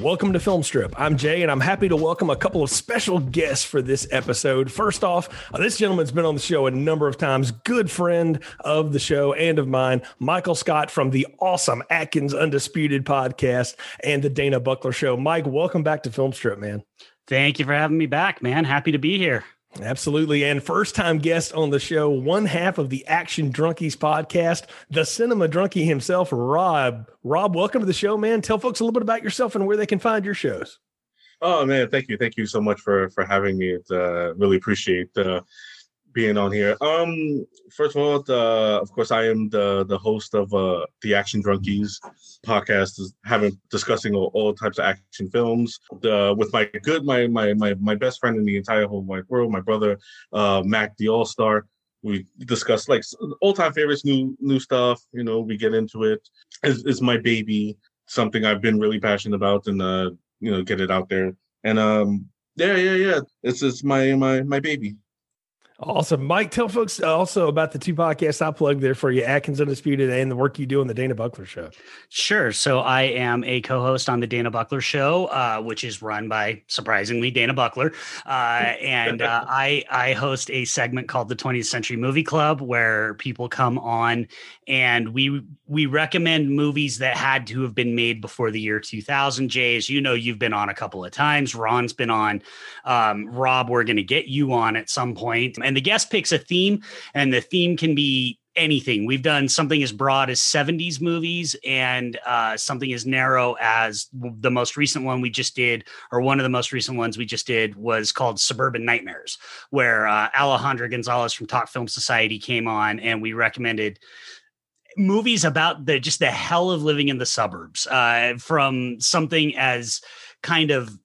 Welcome to Film Strip. I'm Jay, and I'm happy to welcome a couple of special guests for this episode. First off, this gentleman's been on the show a number of times, good friend of the show and of mine, Michael Scott from the awesome Adkins Undisputed podcast and the Dana Buckler Show. Mike, welcome back to Film Strip, man. Thank you for having me back, man. Happy to be here. Absolutely. And first time guest on the show, one half of the Action Drunkies podcast, the cinema drunkie himself, Rob. Rob, welcome to the show, man. Tell folks a little bit about yourself and where they can find your shows. Oh man, thank you, thank you so much for for having me. Uh, really appreciate uh, being on here. Um, first of all, the, of course, I am the the host of uh, the Action Drunkies podcast, is having discussing all, all types of action films. The with my good my my my my best friend in the entire whole wide world, my brother uh, Mac the All Star. We discuss like all time favorites, new new stuff. You know, we get into. It's, it's my baby, something I've been really passionate about, and uh, you know, get it out there. And um, yeah, yeah, yeah. It's it's my my my baby. Awesome. Mike, tell folks also about the two podcasts I plugged there for you Adkins Undisputed and the work you do on the Dana Buckler Show. Sure. So I am a co host on the Dana Buckler Show, uh, which is run by surprisingly Dana Buckler. Uh, and uh, I, I host a segment called the 20th Century Movie Club where people come on and we we recommend movies that had to have been made before the year 2000. Jay, as you know, you've been on a couple of times. Ron's been on. Um, Rob, we're going to get you on at some point and the guest picks a theme, and the theme can be anything. We've done something as broad as 70s movies and uh, something as narrow as the most recent one we just did, or one of the most recent ones we just did was called Suburban Nightmares, where uh, Alejandra Gonzalez from Talk Film Society came on and we recommended movies about the just the hell of living in the suburbs uh, from something as kind of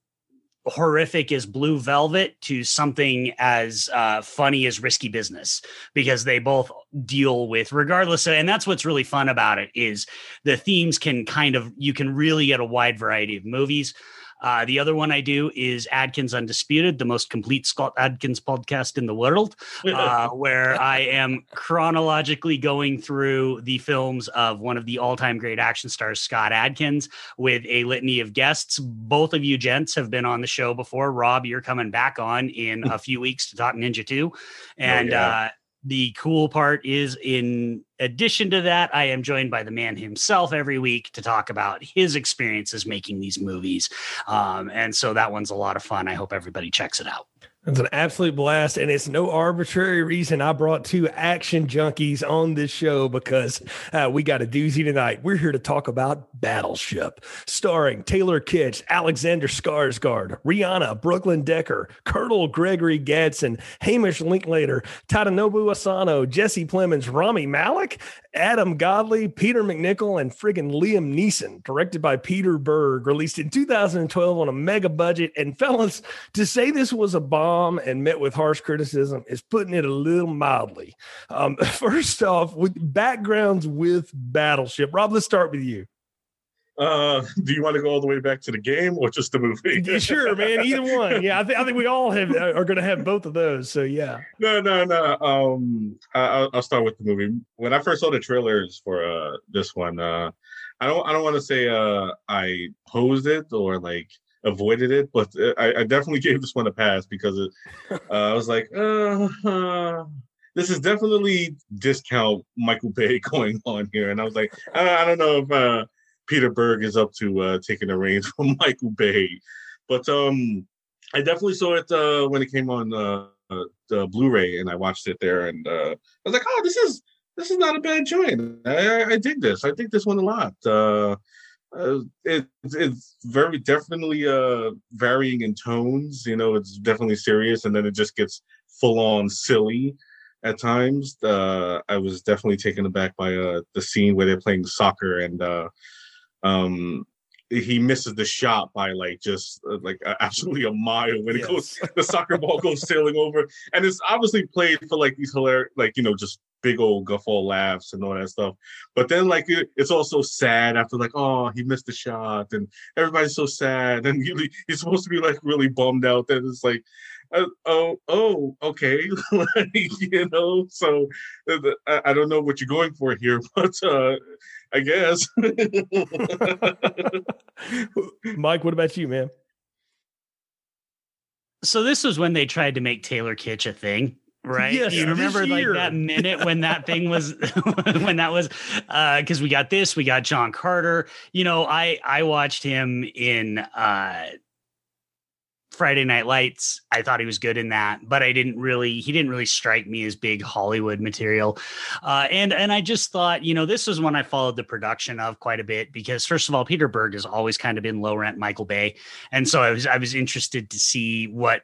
horrific as Blue Velvet to something as uh, funny as Risky Business because they both deal with regardless of, and that's what's really fun about it is the themes can kind of you can really get a wide variety of movies uh, the other one I do is Adkins Undisputed, the most complete Scott Adkins podcast in the world, uh, where I am chronologically going through the films of one of the all time great action stars, Scott Adkins, with a litany of guests. Both of you gents have been on the show before. Rob, you're coming back on in a few weeks to talk Ninja 2. And, oh, yeah. uh, the cool part is, in addition to that, I am joined by the man himself every week to talk about his experiences making these movies. Um, and so that one's a lot of fun. I hope everybody checks it out. It's an absolute blast, and it's no arbitrary reason I brought two action junkies on this show because uh, we got a doozy tonight. We're here to talk about Battleship, starring Taylor Kitsch, Alexander Skarsgård, Rihanna, Brooklyn Decker, Colonel Gregory Gadson, Hamish Linklater, Tadanobu Asano, Jesse Plemons, Rami Malek, Adam Godley, Peter MacNicol, and friggin' Liam Neeson, directed by Peter Berg, released in 2012 on a mega budget. And fellas, to say this was a bomb and met with harsh criticism is putting it a little mildly. Um, first off, with backgrounds with Battleship, Rob, let's start with you. Uh, do you want to go all the way back to the game or just the movie? sure, man. Either one. Yeah, I, th- I think we all have are going to have both of those. So yeah. No, no, no. Um, I, will start with the movie. When I first saw the trailers for uh this one, uh, I don't, I don't want to say uh I posed it or like avoided it, but uh, I, I definitely gave this one a pass because it, uh, I was like, uh, uh this is definitely discount Michael Bay going on here, and I was like, I, I don't know if uh Peter Berg is up to uh, taking the reins from Michael Bay. But um, I definitely saw it uh, when it came on uh, the Blu-ray, and I watched it there, and uh, I was like, "Oh, this is this is not a bad joint. I, I, I dig this. I dig this one a lot." Uh, uh, it, it's very definitely uh, varying in tones. You know, it's definitely serious, and then it just gets full on silly at times. Uh, I was definitely taken aback by uh, the scene where they're playing soccer and um, he misses the shot by like just uh, like uh, absolutely a mile when yes. it goes the soccer ball goes sailing over. And it's obviously played for like these hilarious like you know just big old guffaw laughs and all that stuff. But then like it, it's also sad after like oh he missed the shot and everybody's so sad. And he, he's supposed to be like really bummed out that it's like oh oh okay like, you know so uh, I, I don't know what you're going for here but uh I guess. Mike, what about you, man? So this was when they tried to make Taylor Kitsch a thing, right? Yes, you remember like that minute when that thing was when that was uh because we got this, we got John Carter. You know, I I watched him in uh Friday Night Lights. I thought he was good in that, but I didn't really. He didn't really strike me as big Hollywood material. Uh, and and I just thought, you know, this was one I followed the production of quite a bit because first of all, Peter Berg has always kind of been low rent Michael Bay, and so I was I was interested to see what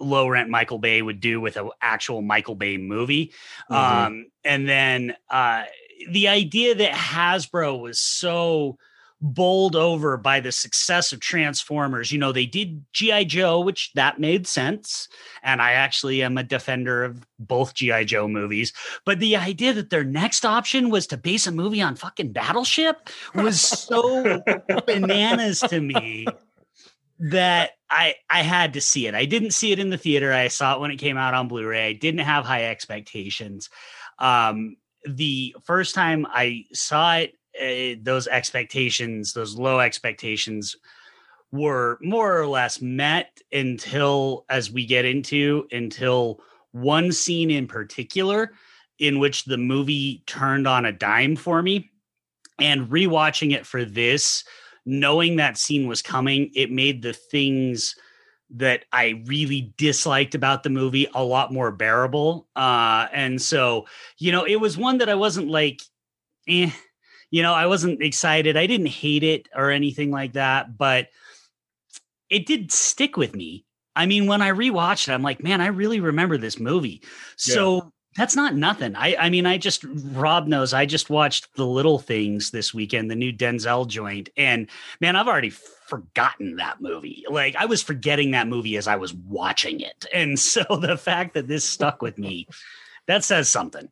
low rent Michael Bay would do with an actual Michael Bay movie. Mm-hmm. Um, and then uh, the idea that Hasbro was so bowled over by the success of Transformers. You know, they did G.I. Joe, which that made sense. And I actually am a defender of both G.I. Joe movies. But the idea that their next option was to base a movie on fucking Battleship was so bananas to me that I I had to see it. I didn't see it in the theater. I saw it when it came out on Blu-ray. I didn't have high expectations. Um, the first time I saw it, uh, those expectations, those low expectations, were more or less met until, as we get into, until one scene in particular in which the movie turned on a dime for me. And rewatching it for this, knowing that scene was coming, it made the things that I really disliked about the movie a lot more bearable. Uh, and so, you know, it was one that I wasn't like, eh, you know, I wasn't excited. I didn't hate it or anything like that, but it did stick with me. I mean, when I rewatched it, I'm like, man, I really remember this movie. So yeah. that's not nothing. I, I mean, I just Rob knows I just watched The Little Things this weekend, the new Denzel joint, and man, I've already forgotten that movie. Like I was forgetting that movie as I was watching it, and so the fact that this stuck with me, that says something.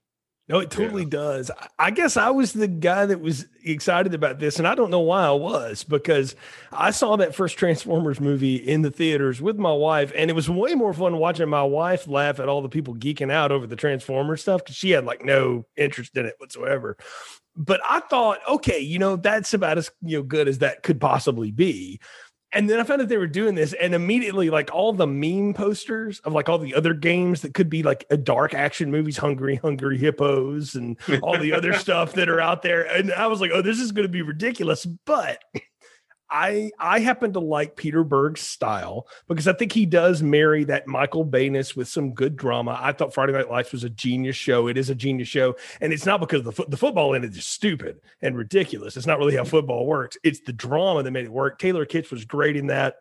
No, it totally yeah. does. I guess I was the guy that was excited about this, and I don't know why I was because I saw that first Transformers movie in the theaters with my wife, and it was way more fun watching my wife laugh at all the people geeking out over the Transformers stuff because she had like no interest in it whatsoever. But I thought, okay, you know, that's about as you know good as that could possibly be and then I found that they were doing this, and immediately, like all the meme posters of like all the other games that could be like a dark action movies, Hungry Hungry Hippos, and all the other stuff that are out there. And I was like, oh, this is going to be ridiculous. But I I happen to like Peter Berg's style because I think he does marry that Michael Bayness with some good drama. I thought Friday Night Lights was a genius show. It is a genius show, and it's not because the fo- the football in it is stupid and ridiculous. It's not really how football works. It's the drama that made it work. Taylor Kitsch was great in that.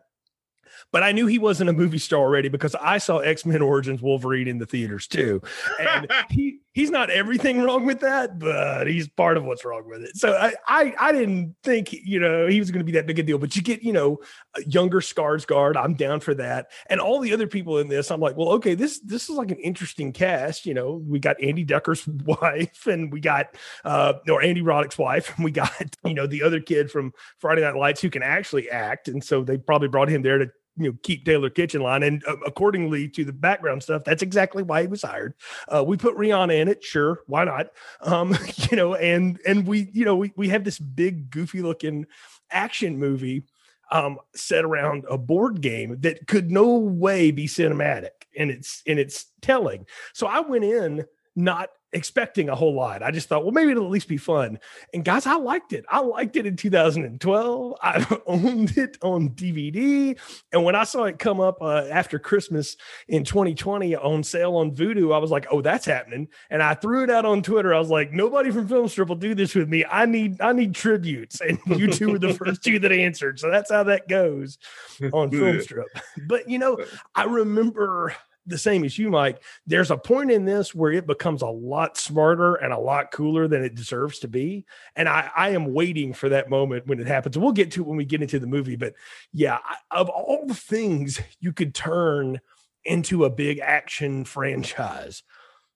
But I knew he wasn't a movie star already because I saw X Men Origins Wolverine in the theaters too, and he he's not everything wrong with that, but he's part of what's wrong with it. So I I, I didn't think you know he was going to be that big a deal. But you get you know younger Skarsgård, I'm down for that, and all the other people in this, I'm like, well, okay, this this is like an interesting cast. You know, we got Andy Decker's wife, and we got uh or Andy Roddick's wife, and we got you know the other kid from Friday Night Lights who can actually act, and so they probably brought him there to you know keep Taylor Kitsch in line, and uh, accordingly to the background stuff, that's exactly why he was hired. Uh, we put Rihanna in it, sure, why not? Um, you know, and and we you know we we have this big goofy looking action movie um, set around a board game that could no way be cinematic in its in its telling. So I went in not expecting a whole lot. I just thought, well, maybe it'll at least be fun. And guys, I liked it. I liked it in 2012. I owned it on DVD. And when I saw it come up uh, after Christmas in 2020 on sale on Vudu, I was like, oh, that's happening. And I threw it out on Twitter. I was like, nobody from Filmstrip will do this with me. I need I need tributes. And you two were the first two that answered. So that's how that goes on Filmstrip. But you know, I remember the same as you, Mike. There's a point in this where it becomes a lot smarter and a lot cooler than it deserves to be. And I, I am waiting for that moment when it happens. We'll get to it when we get into the movie. But yeah, I, of all the things you could turn into a big action franchise,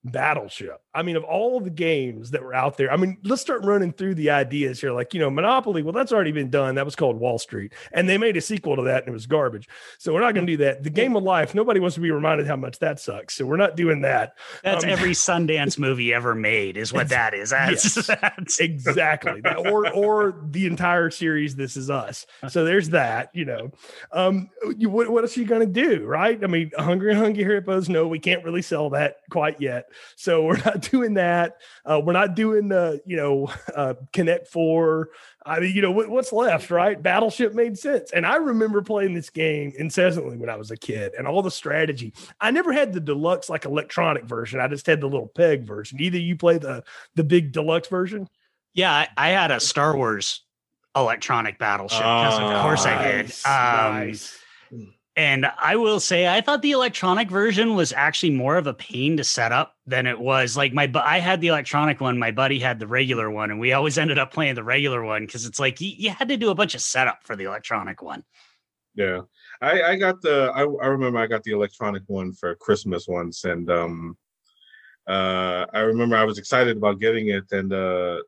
Battleship. I mean, of all the games that were out there, I mean, let's start running through the ideas here. Like, you know, Monopoly, well, that's already been done. That was called Wall Street. And they made a sequel to that and it was garbage. So we're not going to do that. The game of life, nobody wants to be reminded how much that sucks. So we're not doing that. That's um, every Sundance movie ever made, is what that is. That's, yes, that's exactly. That, or, or the entire series, This Is Us. So there's that, you know. Um, you, what, what else are you going to do? Right. I mean, Hungry Hungry Hippos, no, we can't really sell that quite yet. So we're not doing that. Uh, we're not doing the, you know, uh, Connect Four. I mean, you know, what, what's left, right? Battleship made sense. And I remember playing this game incessantly when I was a kid and all the strategy. I never had the deluxe, like electronic version. I just had the little peg version. Either you play the the big deluxe version. Yeah, I, I had a Star Wars electronic battleship. Because of course I did. Um, nice. And I will say, I thought the electronic version was actually more of a pain to set up than it was. Like my, I had the electronic one, my buddy had the regular one, and we always ended up playing the regular one because it's like you, you, had to do a bunch of setup for the electronic one. Yeah, I, I got the. I, I remember I got the electronic one for Christmas once, and um, uh, I remember I was excited about getting it, and uh,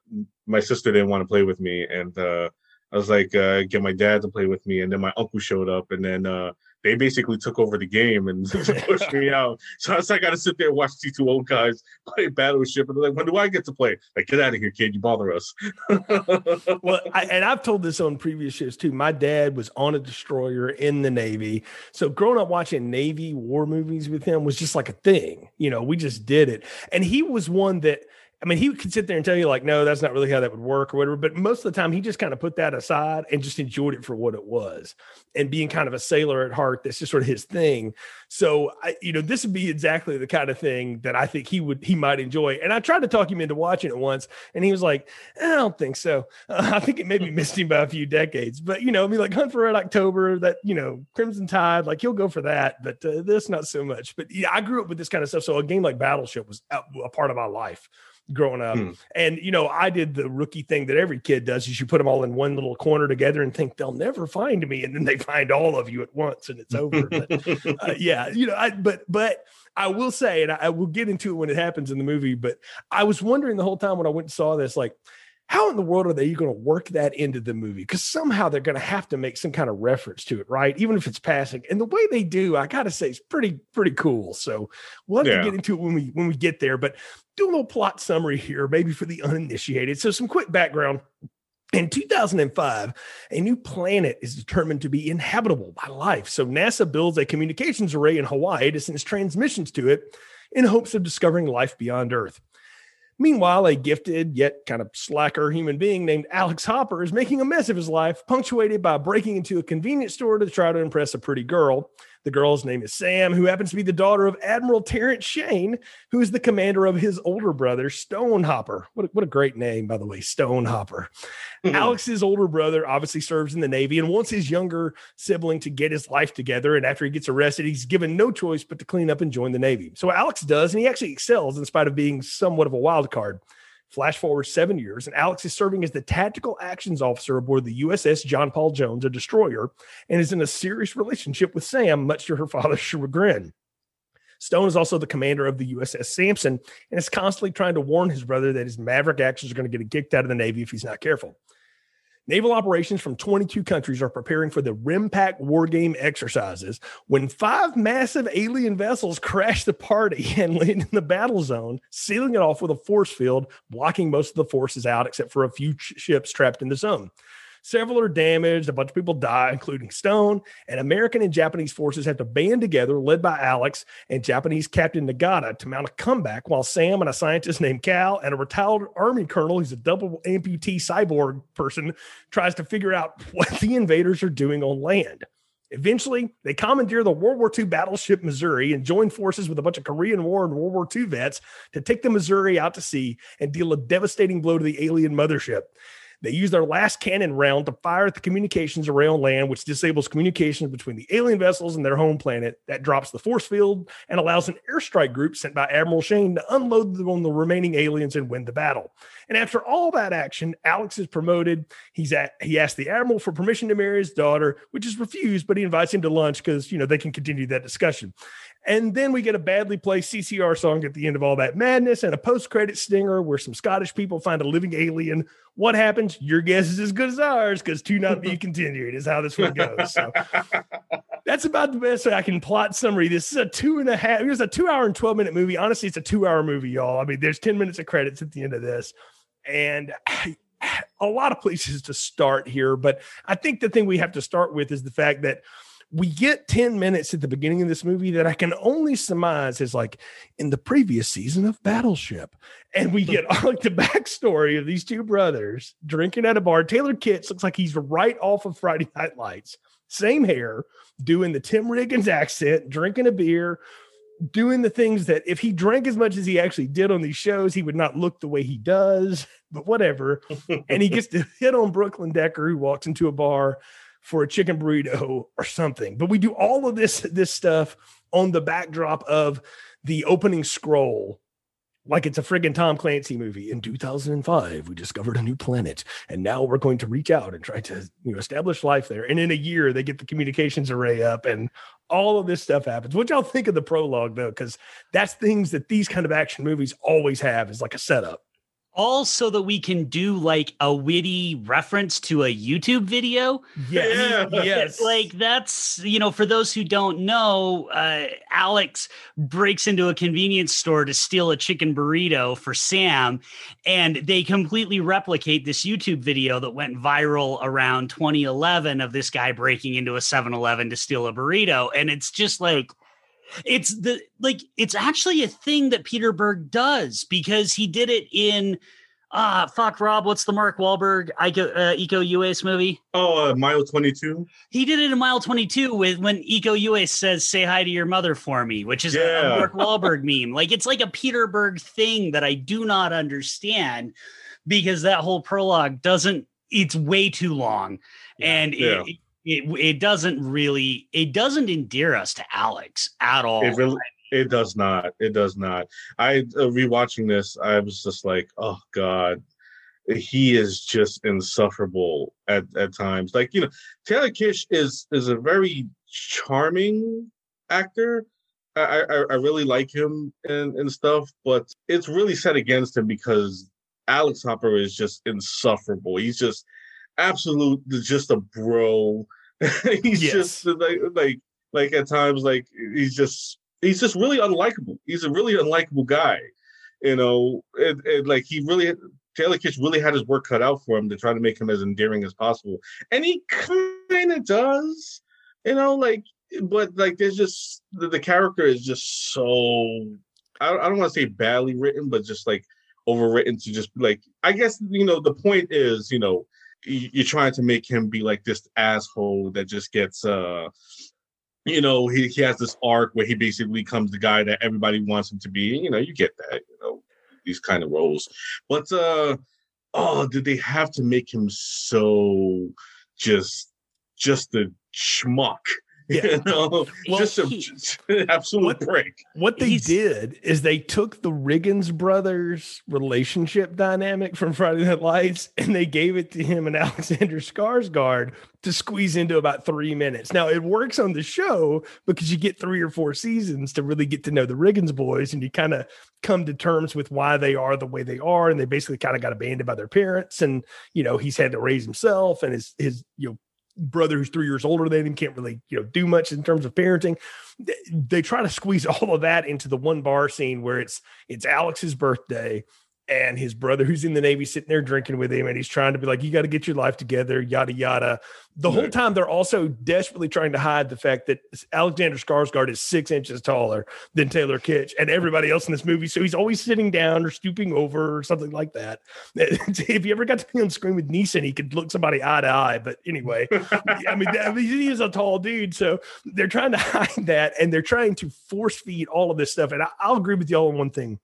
my sister didn't want to play with me, and uh, I was like, uh, get my dad to play with me, and then my uncle showed up, and then uh, they basically took over the game and pushed me out. So I, I got to sit there and watch these two old guys play Battleship, and they're like, "When do I get to play?" Like, get out of here, kid! You bother us. well, I, and I've told this on previous shows too. My dad was on a destroyer in the Navy, so growing up watching Navy war movies with him was just like a thing. You know, we just did it, and he was one that I mean, he could sit there and tell you, like, no, that's not really how that would work or whatever. But most of the time, he just kind of put that aside and just enjoyed it for what it was. And being kind of a sailor at heart, that's just sort of his thing. So, I, you know, this would be exactly the kind of thing that I think he would, he might enjoy. And I tried to talk him into watching it once, and he was like, I don't think so. Uh, I think it maybe missed him by a few decades. But, you know, I mean, like Hunt for Red October, that, you know, Crimson Tide, like he'll go for that. But uh, this, not so much. But yeah, I grew up with this kind of stuff. So a game like Battleship was a part of my life growing up. Hmm. And you know, I did the rookie thing that every kid does is you put them all in one little corner together and think they'll never find me and then they find all of you at once and it's over. but, uh, yeah, you know, I but but I will say and I, I will get into it when it happens in the movie, but I was wondering the whole time when I went and saw this like how in the world are they going to work that into the movie? Because somehow they're going to have to make some kind of reference to it, right? Even if it's passing. And the way they do, I gotta say, it's pretty pretty cool. So we'll have yeah. to get into it when we when we get there. But do a little plot summary here, maybe for the uninitiated. So some quick background. In 2005, a new planet is determined to be inhabitable by life. So NASA builds a communications array in Hawaii to send transmissions to it in hopes of discovering life beyond Earth. Meanwhile, a gifted yet kind of slacker human being named Alex Hopper is making a mess of his life, punctuated by breaking into a convenience store to try to impress a pretty girl. The girl's name is Sam, who happens to be the daughter of Admiral Terrence Shane, who is the commander of his older brother, Stonehopper. What a, what a great name, by the way, Stonehopper. Mm-hmm. Alex's older brother obviously serves in the Navy and wants his younger sibling to get his life together. And after he gets arrested, he's given no choice but to clean up and join the Navy. So Alex does, and he actually excels in spite of being somewhat of a wild card. Flash forward seven years, and Alex is serving as the tactical actions officer aboard the USS John Paul Jones, a destroyer, and is in a serious relationship with Sam, much to her father's chagrin. Stone is also the commander of the USS Sampson and is constantly trying to warn his brother that his maverick actions are going to get him kicked out of the Navy if he's not careful. Naval operations from 22 countries are preparing for the RIMPAC wargame exercises when five massive alien vessels crash the party and land in the battle zone, sealing it off with a force field, blocking most of the forces out except for a few ships trapped in the zone. Several are damaged. A bunch of people die, including Stone. And American and Japanese forces have to band together, led by Alex and Japanese Captain Nagata, to mount a comeback while Sam and a scientist named Cal and a retired Army colonel who's a double amputee cyborg person tries to figure out what the invaders are doing on land. Eventually, they commandeer the World War II battleship Missouri and join forces with a bunch of Korean War and World War II vets to take the Missouri out to sea and deal a devastating blow to the alien mothership. They use their last cannon round to fire at the communications array on land, which disables communications between the alien vessels and their home planet. That drops the force field and allows an airstrike group sent by Admiral Shane to unload them on the remaining aliens and win the battle. And after all that action, Alex is promoted. He's at he asks the admiral for permission to marry his daughter, which is refused, but he invites him to lunch because you know they can continue that discussion. And then we get a badly placed CCR song at the end of all that madness and a post credit stinger where some Scottish people find a living alien. What happens? Your guess is as good as ours because to not be continued is how this one goes. So that's about the best I can plot summary. This is a two and a half, it was a two hour and 12 minute movie. Honestly, it's a two hour movie, y'all. I mean, there's 10 minutes of credits at the end of this. And a lot of places to start here. But I think the thing we have to start with is the fact that we get 10 minutes at the beginning of this movie that I can only surmise is like in the previous season of Battleship. And we get like the backstory of these two brothers drinking at a bar. Taylor Kitsch looks like he's right off of Friday Night Lights, same hair, doing the Tim Riggins accent, drinking a beer, doing the things that if he drank as much as he actually did on these shows, he would not look the way he does, but whatever. and he gets to hit on Brooklyn Decker, who walks into a bar for a chicken burrito or something. But we do all of this this stuff on the backdrop of the opening scroll like it's a friggin' Tom Clancy movie. In 2005, we discovered a new planet, and now we're going to reach out and try to you know establish life there. And in a year, they get the communications array up, and all of this stuff happens. What y'all think of the prologue though? Because that's things that these kind of action movies always have is like a setup all so that we can do like a witty reference to a YouTube video. Yes. Yeah. yes. Like that's, you know, for those who don't know, uh, Alex breaks into a convenience store to steal a chicken burrito for Sam. And they completely replicate this YouTube video that went viral around 2011 of this guy breaking into a 7 Eleven to steal a burrito. And it's just like, it's the like it's actually a thing that Peter Berg does because he did it in ah fuck Rob, what's the Mark Wahlberg Iko uh, Iko Uwais movie? Oh, uh, Mile Twenty Two. He did it in Mile Twenty Two with when Iko Uwais says "Say hi to your mother for me," which is yeah. a, a Mark Wahlberg meme. Like it's like a Peter Berg thing that I do not understand because that whole prologue doesn't. It's way too long, and yeah. It, it it doesn't really it doesn't endear us to Alex at all. It really it does not. It does not. I uh, rewatching this, I was just like, oh god, he is just insufferable at at times. Like you know, Taylor Kitsch is is a very charming actor. I, I, I really like him and, and stuff, but it's really set against him because Alex Hopper is just insufferable. He's just absolute just a bro. he's yes. just like like like at times like he's just he's just really unlikable. He's a really unlikable guy. You know, and, and like he really Taylor Kitsch really had his work cut out for him to try to make him as endearing as possible. And he kind of does, you know, like but like there's just the, the character is just so I, I don't want to say badly written, but just like overwritten to just like I guess you know the point is you know you're trying to make him be like this asshole that just gets uh you know he, he has this arc where he basically becomes the guy that everybody wants him to be. You know you get that you know these kind of roles. But uh oh did they have to make him so just just a schmuck Yeah. You know, well, just a he, absolute what, prick. What they He's, did is they took the Riggins brothers relationship dynamic from Friday Night Lights and they gave it to him and Alexander Skarsgård to squeeze into about three minutes. Now it works on the show because you get three or four seasons to really get to know the Riggins boys and you kind of come to terms with why they are the way they are. And they basically kind of got abandoned by their parents. And, you know, he's had to raise himself and his, his, you know, brother who's three years older than him can't really you know do much in terms of parenting. They try to squeeze all of that into the one bar scene where it's it's alex's birthday and his brother who's in the navy sitting there drinking with him and he's trying to be like you got to get your life together yada yada. The whole time they're also desperately trying to hide the fact that alexander skarsgård is six inches taller than taylor kitsch and everybody else in this movie so he's always sitting down or stooping over or something like that. If you ever got to be on screen with Neeson, he could look somebody eye to eye but anyway I, mean, I mean he is a tall dude so they're trying to hide that and they're trying to force feed all of this stuff and I, i'll agree with y'all on one thing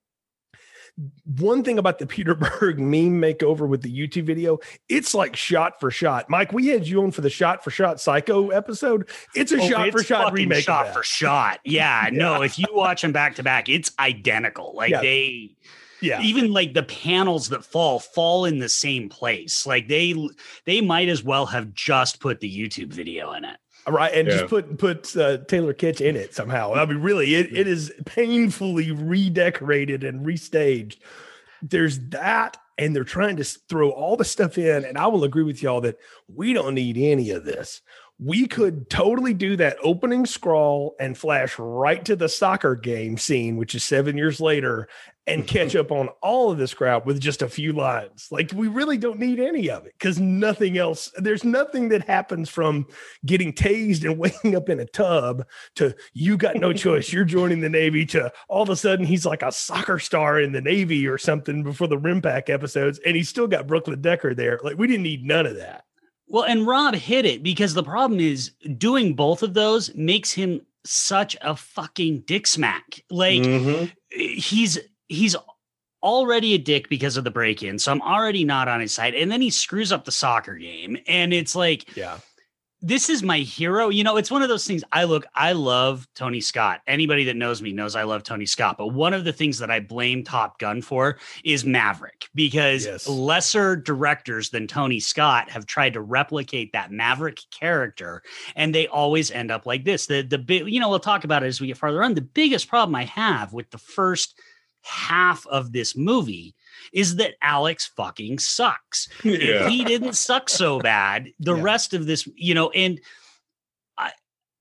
one thing about the Peter Berg meme makeover with the YouTube video, it's like shot for shot. Mike, we had you on for the shot for shot psycho episode. It's a Oh, shot it's for shot remake. shot for shot. Yeah, no, if you watch them back to back, it's identical. Like Yeah. they Yeah. even like the panels that fall fall in the same place. Like they they might as well have just put the YouTube video in it. Right and Yeah. just put put uh, taylor kitsch in it somehow. I mean really it, it is painfully redecorated and restaged. There's that and they're trying to throw all the stuff in and i will agree with y'all that we don't need any of this. We could totally do that opening scroll and flash right to the soccer game scene which is seven years later and catch up on all of this crap with just a few lines like we really don't need any of it because nothing else there's nothing that happens from getting tased and waking up in a tub to you got no choice you're joining the navy to all of a sudden he's like a soccer star in the navy or something before the RIMPAC episodes and he's still got brooklyn decker there like we didn't need none of that Well, and Rob hit it because the problem is doing both of those makes him such a fucking dick smack. Like Mhm. he's he's already a dick because of the break-in. So I'm already not on his side. And then he screws up the soccer game. And it's like yeah this is my hero. You know, it's one of those things. I look, I love Tony Scott. Anybody that knows me knows I love Tony Scott. But one of the things that I blame Top Gun for is Maverick because Yes. lesser directors than Tony Scott have tried to replicate that Maverick character, and they always end up like this. The the big, you know, we'll talk about it as we get farther on. The biggest problem I have with the first half of this movie is that Alex fucking sucks Yeah. if he didn't suck so bad, the Yeah. rest of this, you know, and I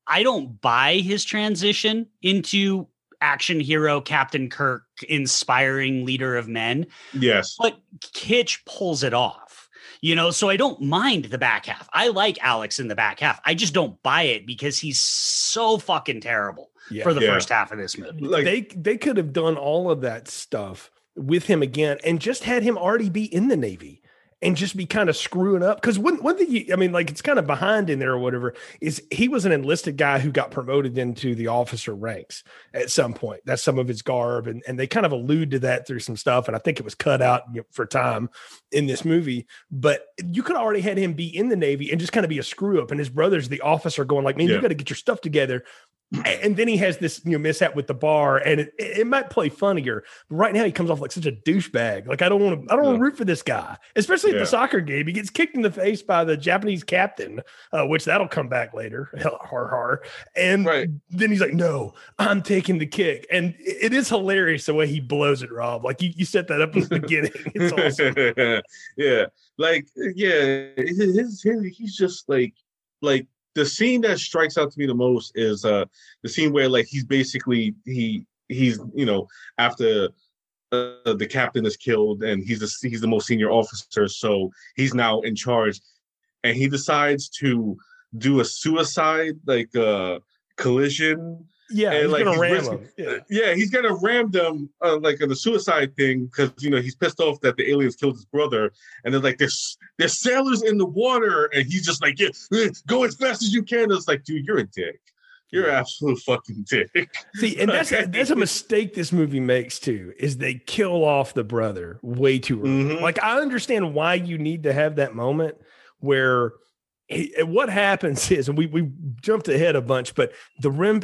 I don't buy his transition into action hero Captain Kirk, inspiring leader of men, Yes. but Kitsch pulls it off. You know, so I don't mind the back half. I like Alex in the back half. I just don't buy it because he's so fucking terrible yeah. for the Yeah. first half of this movie. Like they they could have done all of that stuff with him again and just had him already be in the navy and just be kind of screwing up. Because one, one thing you, i mean like it's kind of behind in there or whatever is he was an enlisted guy who got promoted into the officer ranks at some point. That's some of his garb and, and they kind of allude to that through some stuff and i think it was cut out you know, for time in this movie. But you could already had him be in the navy and just kind of be a screw up and his brother's the officer going like man you got to get your stuff together. a- and then he has this you know mishap with the bar and it, it might play funnier but right now he comes off like such a douchebag. Like i don't want to i don't want to root for this guy especially at the soccer game. He gets kicked in the face by the japanese captain uh, which that'll come back later. Har har. And Right. then he's like no i'm taking the kick. And it is hilarious the way he blows it rob. Like you, you set that up in the beginning. It's awesome. Yeah, like yeah, his, his he's just like like the scene that strikes out to me the most is uh the scene where like he's basically he he's you know after uh, the captain is killed and he's the he's the most senior officer so he's now in charge. And he decides to do a suicide like uh collision yeah And, he's like, gonna he's ram risking- him yeah. yeah, he's gonna ram them uh, like on the suicide thing because you know he's pissed off that the aliens killed his brother, and they're like, "There's there's sailors in the water," and he's just like, "Yeah, go as fast as you can." It's like, dude, you're a dick. You're an absolute fucking dick. See, and that's that's a mistake this movie makes too. Is they kill off the brother way too early. Mhm. Like I understand why you need to have that moment where he, eh, what happens is, and we we jumped ahead a bunch, but the rim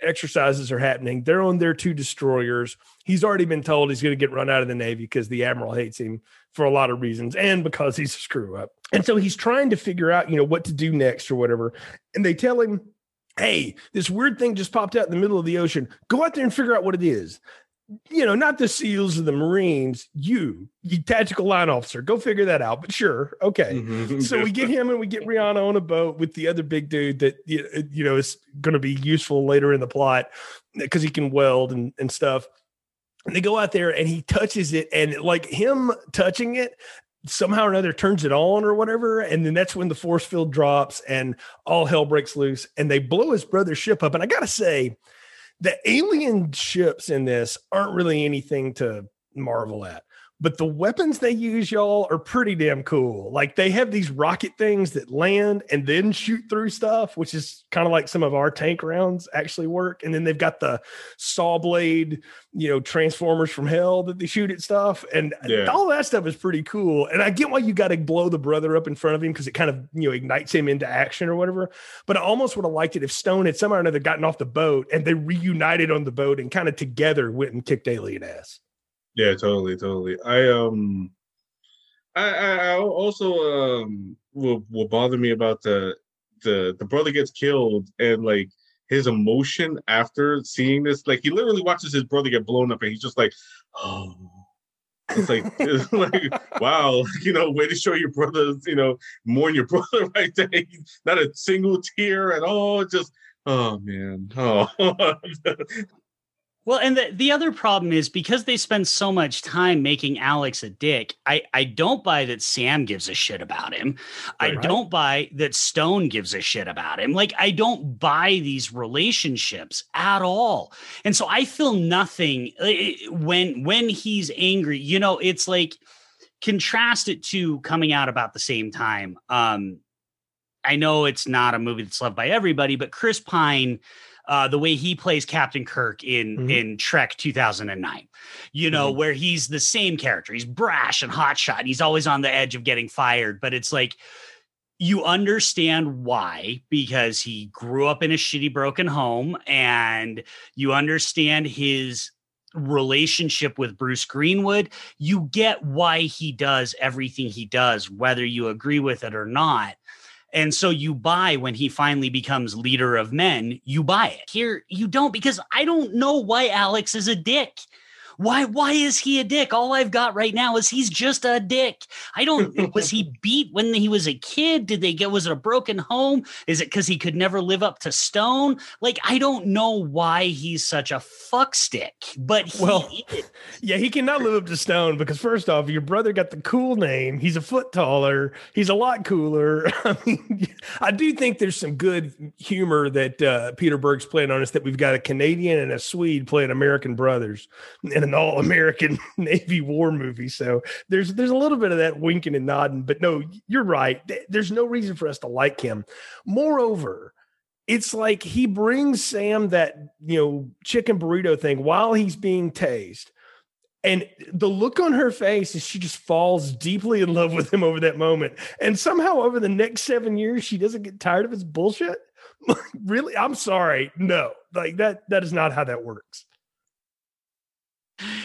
exercises are happening. They're on their two destroyers. He's already been told he's going to get run out of the navy because the admiral hates him for a lot of reasons, and because he's a screw up. And so he's trying to figure out, you know, what to do next or whatever. And they tell him hey, this weird thing just popped out in the middle of the ocean. Go out there and figure out what it is. You know, not the SEALs or the Marines, you, you tactical line officer, go figure that out. But sure, okay. Mhm. So we get him and we get Rihanna on a boat with the other big dude that you you know is going to be useful later in the plot because he can weld and, and stuff. And they go out there and he touches it, and like him touching it somehow or another turns it on or whatever. And then that's when the force field drops and all hell breaks loose and they blow his brother's ship up. And I got to say, the alien ships in this aren't really anything to marvel at. But the weapons they use, y'all, are pretty damn cool. Like they have these rocket things that land and then shoot through stuff, which is kind of like some of our tank rounds actually work. And then they've got the saw blade, you know, transformers from hell that they shoot at stuff. And yeah. all that stuff is pretty cool. And I get why you got to blow the brother up in front of him because it kind of, you know, ignites him into action or whatever. But I almost would have liked it if Stone had somehow or another gotten off the boat and they reunited on the boat and kind of together went and kicked alien ass. Yeah, totally, totally. I um, I I also um will will bother me about the the the brother gets killed and like his emotion after seeing this, like he literally watches his brother get blown up and he's just like, oh. It's like, it's like, wow, you know, way to show your brothers, you know, mourn your brother right there. Not a single tear at all. Just, oh man, oh. Well, and the, the other problem is because they spend so much time making Alex a dick, I, I don't buy that Sam gives a shit about him. Right. I don't buy that Stone gives a shit about him. Like, I don't buy these relationships at all. And so I feel nothing eh, eh, when when he's angry. You know, it's like contrast it to coming out about the same time. Um, I know it's not a movie that's loved by everybody, but Chris Pine uh, the way he plays Captain Kirk in mm-hmm. in Trek 2009. You know, mm-hmm. where he's the same character. He's brash and hotshot. And he's always on the edge of getting fired, but it's like you understand why because he grew up in a shitty broken home and you understand his relationship with Bruce Greenwood, you get why he does everything he does, whether you agree with it or not. And so you buy when he finally becomes leader of men, you buy it. Here you don't because I don't know why Alex is a dick. Why why is he a dick? All I've got right now is he's just a dick. I don't was he beat when he was a kid? Did they get was it a broken home? Is it because he could never live up to Stone? Like I don't know why he's such a fuck stick, but he well, is. yeah, he cannot live up to Stone because first off, your brother got the cool name. He's a foot taller. He's a lot cooler. I mean, I do think there's some good humor that uh, Peter Berg's playing on us that we've got a Canadian and a Swede playing American brothers. And an all American Navy war movie. So there's there's a little bit of that winking and nodding, but no, you're right. There's no reason for us to like him. Moreover, it's like he brings Sam that you know chicken burrito thing while he's being tased. And the look on her face is she just falls deeply in love with him over that moment. And somehow over the next seven years, she doesn't get tired of his bullshit. really? I'm sorry. No, like that, that is not how that works.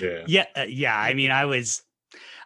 Yeah. Yeah. Uh, yeah. I mean, I was,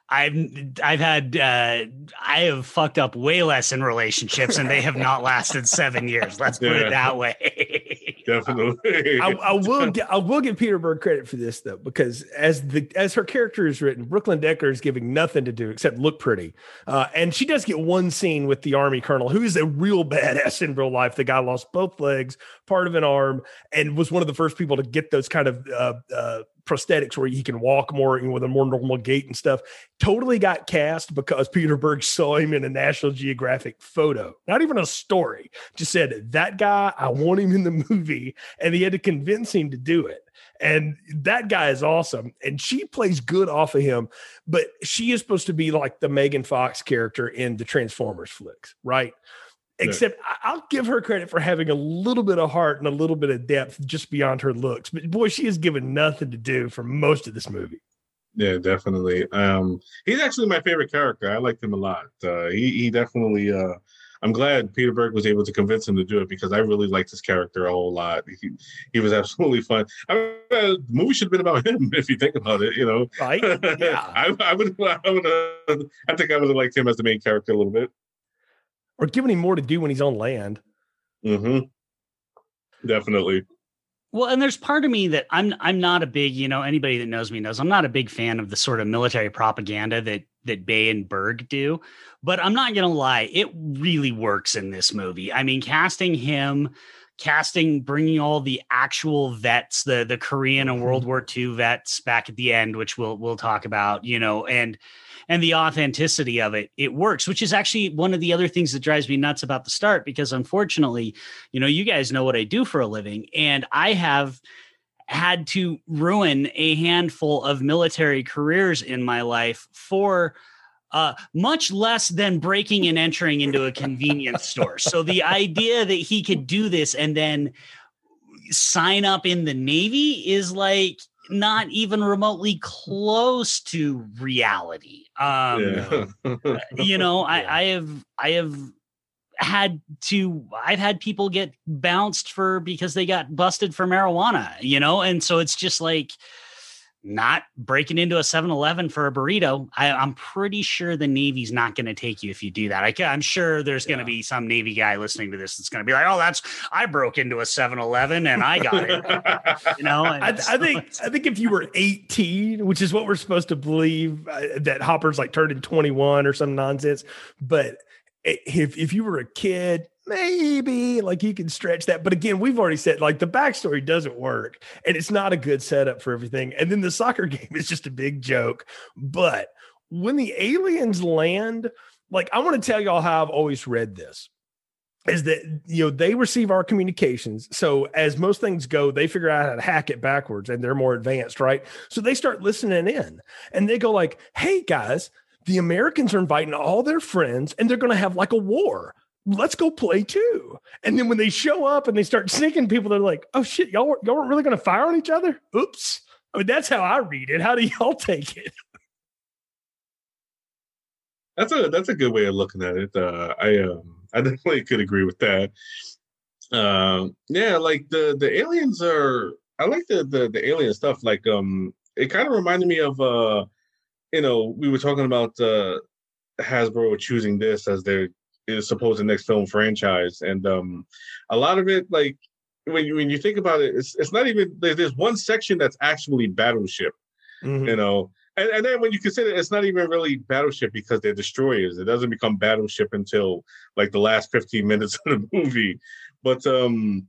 I've, I've had, uh, I have fucked up way less in relationships and they have not lasted seven years. Let's put yeah. it that way. Definitely. I, I, will, I will give Peter Berg credit for this though, because as the, as her character is written, Brooklyn Decker is giving nothing to do except look pretty. Uh, and she does get one scene with the army colonel, who is a real badass in real life. The guy lost both legs, part of an arm, and was one of the first people to get those kind of, uh, uh, prosthetics where he can walk more and with a more normal gait and stuff. Totally got cast because Peter Berg saw him in a National Geographic photo, not even a story. Just said that guy, I want him in the movie, and he had to convince him to do it. And that guy is awesome, and she plays good off of him. But she is supposed to be like the Megan Fox character in the Transformers flicks, right? Except I'll give her credit for having a little bit of heart and a little bit of depth just beyond her looks. But boy, she is given nothing to do for most of this movie. Yeah, definitely. Um, he's actually my favorite character. I liked him a lot. Uh, he he definitely. Uh, I'm glad Peter Berg was able to convince him to do it because I really liked his character a whole lot. He, he was absolutely fun. I mean, uh, the movie should have been about him if you think about it. You know, right? Yeah. I, I would. I would. Uh, I think I would have liked him as the main character a little bit or giving him more to do when he's on land. Mm-hmm. Definitely. Well, and there's part of me that I'm I'm not a big, you know, anybody that knows me knows I'm not a big fan of the sort of military propaganda that that Bay and Berg do. But I'm not gonna lie, it really works in this movie. I mean, casting him, casting, bringing all the actual vets, the the Korean and World mm-hmm. War II vets back at the end, which we'll we'll talk about, you know, and and the authenticity of it, it works, which is actually one of the other things that drives me nuts about the start. Because unfortunately, you know, you guys know what I do for a living, and I have had to ruin a handful of military careers in my life for uh, much less than breaking and entering into a convenience store. So the idea that he could do this and then sign up in the Navy is like not even remotely close to reality. Um, yeah. you know, I, I have, I have had to I've had people get bounced for because they got busted for marijuana, you know? And so it's just like not breaking into a 7-Eleven for a burrito. I, am pretty sure the Navy's not going to take you if you do that. I, am sure there's going to be some Navy guy listening to this that's going to be like, "Oh, that's I broke into a 7-Eleven and I got it." you know, I, I, think I think if you were 18, which is what we're supposed to believe uh, that Hopper's like turned in 21 or some nonsense, but if if you were a kid, maybe like you can stretch that. But again, we've already said like the backstory doesn't work and it's not a good setup for everything. And then the soccer game is just a big joke. But when the aliens land, like I want to tell y'all how I've always read this is that you know they receive our communications so as most things go they figure out how to hack it backwards and they're more advanced right so they start listening in and they go like hey guys the Americans are inviting all their friends and they're going to have like a war. Let's go play too. And then when they show up and they start sinking people, they're like, oh shit, y'all, y'all weren't really going to fire on each other? Oops. I mean, that's how I read it. How do y'all take it? That's a that's a good way of looking at it. Uh, I um I definitely could agree with that. Um, yeah, like the the aliens are. I like the the the alien stuff. Like um, it kind of reminded me of uh you know, we were talking about uh, Hasbro choosing this as their supposed next film franchise, and um, a lot of it, like when you when you think about it, it's it's not even there's one section that's actually Battleship, mm-hmm. you know, and, and then when you consider it, it's not even really Battleship because they're destroyers. It doesn't become Battleship until like the last 15 minutes of the movie, but um.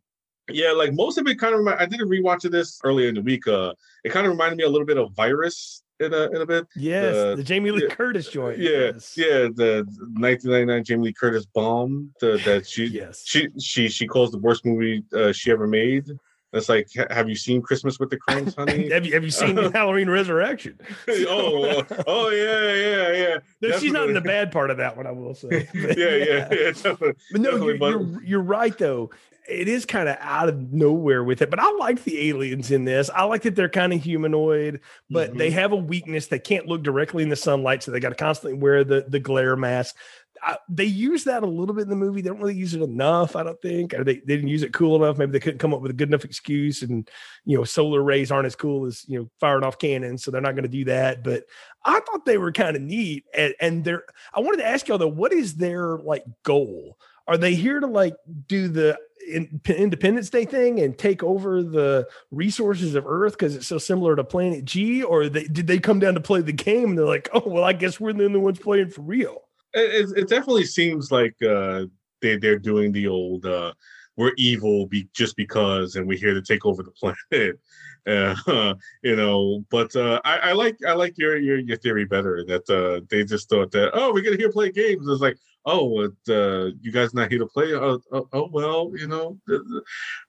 Yeah, like most of it kind of. Remind, I did a rewatch of this earlier in the week. Uh, it kind of reminded me a little bit of Virus, in a in a bit. Yes, the, the Jamie Lee yeah, Curtis joint. Yeah, yes. yeah, the 1999 Jamie Lee Curtis bomb. The, that she yes. she she she calls the worst movie uh, she ever made. It's like, have you seen Christmas with the Cranks, honey? have you have you seen Halloween Resurrection? oh, oh yeah, yeah, yeah. No, she's not in the bad part of that one, I will say. But, yeah, yeah, yeah. Definitely, but no, you're, you're, you're right though it is kind of out of nowhere with it. But I like the aliens in this. I like that they're kind of humanoid, but mm-hmm. they have a weakness. They can't look directly in the sunlight, so they got to constantly wear the the glare mask. I, they use that a little bit in the movie. They don't really use it enough, I don't think. Or they, they didn't use it cool enough. Maybe they couldn't come up with a good enough excuse. And you know, solar rays aren't as cool as you know firing off cannons, so they're not going to do that. But I thought they were kind of neat. And, and they're. I wanted to ask y'all though, what is their like goal? Are they here to like do the Independence Day thing and take over the resources of Earth because it's so similar to Planet G, or they, did they come down to play the game and they're like, oh well, I guess we're the only ones playing for real? It, it definitely seems like uh, they they're doing the old uh, we're evil be, just because, and we're here to take over the planet. Uh, you know, but uh, I, I, like I like your your your theory better that uh, they just thought that oh we're gonna here play games. It's like oh, uh, you guys not here to play? Oh, oh, oh well, you know,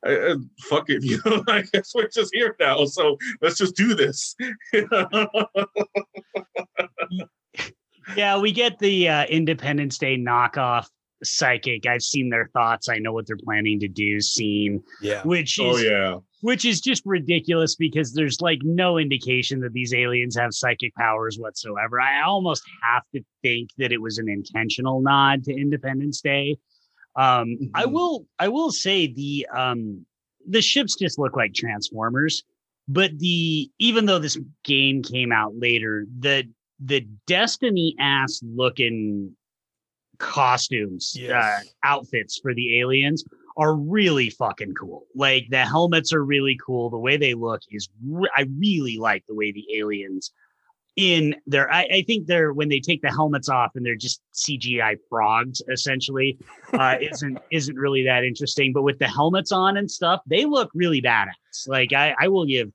uh, fuck it, you know, I guess we're just here now, so let's just do this. yeah, we get the uh, Independence Day knockoff psychic. I've seen their thoughts. I know what they're planning to do. Scene, yeah, which oh, is oh yeah, which is just ridiculous because there's like no indication that these aliens have psychic powers whatsoever. I almost have to think that it was an intentional nod to Independence Day. Um, mm-hmm. I will, I will say the um, the ships just look like Transformers, but the even though this game came out later, the the Destiny ass looking costumes, yes. uh, outfits for the aliens are really fucking cool. Like the helmets are really cool. The way they look is, re- I really like the way the aliens in there. I, I, think they're when they take the helmets off and they're just CGI frogs essentially, uh, isn't isn't really that interesting. But with the helmets on and stuff, they look really badass. Like I, I will give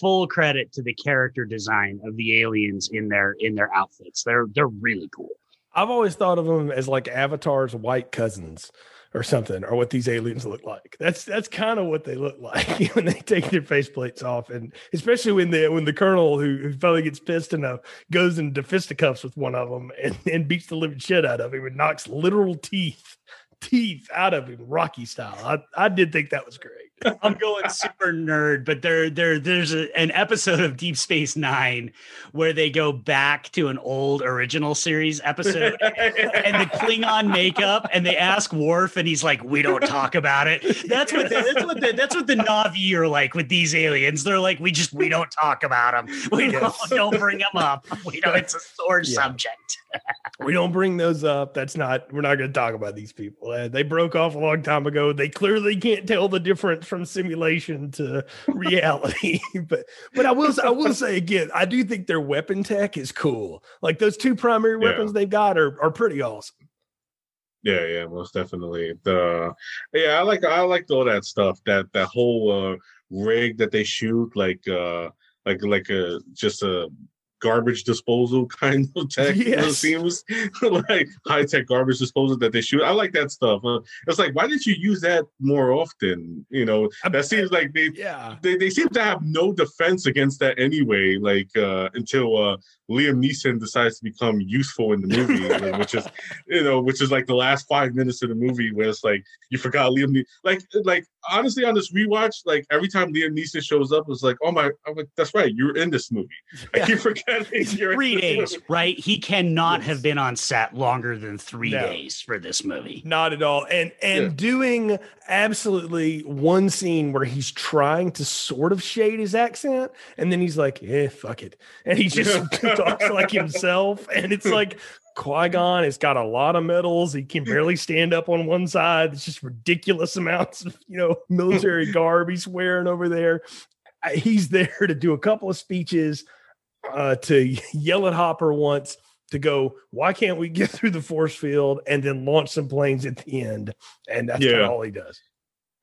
full credit to the character design of the aliens in their in their outfits. They're they're really cool. I've always thought of them as like Avatar's white cousins or something, or what these aliens look like. That's that's kind of what they look like when they take their faceplates off, and especially when the when the colonel who, who finally gets pissed enough goes into fisticuffs with one of them and, and beats the living shit out of him and knocks literal teeth teeth out of him, Rocky style. I, I did think that was great. I'm going super nerd, but there there there's a, an episode of Deep Space Nine where they go back to an old original series episode and the Klingon makeup, and they ask Worf, and he's like, "We don't talk about it." That's what the, that's what the, that's what the Na'vi are like with these aliens. They're like, "We just we don't talk about them. We don't don't bring them up. We don't. It's a sore yeah. subject." we don't bring those up. That's not. We're not going to talk about these people. Uh, they broke off a long time ago. They clearly can't tell the difference from simulation to reality. but but I will I will say again, I do think their weapon tech is cool. Like those two primary weapons yeah. they've got are are pretty awesome. Yeah, yeah, most definitely. The yeah, I like I like all that stuff. That that whole uh rig that they shoot, like uh like like a just a garbage disposal kind of tech. Yes. It seems like high tech garbage disposal that they shoot. I like that stuff. Uh, it's like, why didn't you use that more often? You know, that seems like they, yeah. they they seem to have no defense against that anyway. Like uh, until uh, Liam Neeson decides to become useful in the movie, which is you know, which is like the last five minutes of the movie where it's like you forgot Liam. Ne- like like honestly, on this rewatch, like every time Liam Neeson shows up, it's like, oh my, I'm like, that's right, you're in this movie. I keep forgetting. three days, right? He cannot yes. have been on set longer than three no. days for this movie. Not at all. And and yeah. doing absolutely one scene where he's trying to sort of shade his accent, and then he's like, "Yeah, fuck it," and he just talks like himself, and it's like. Qui Gon has got a lot of medals. He can barely stand up on one side. It's just ridiculous amounts of you know military garb he's wearing over there. He's there to do a couple of speeches uh, to yell at Hopper once to go, why can't we get through the force field and then launch some planes at the end? And that's yeah. all he does.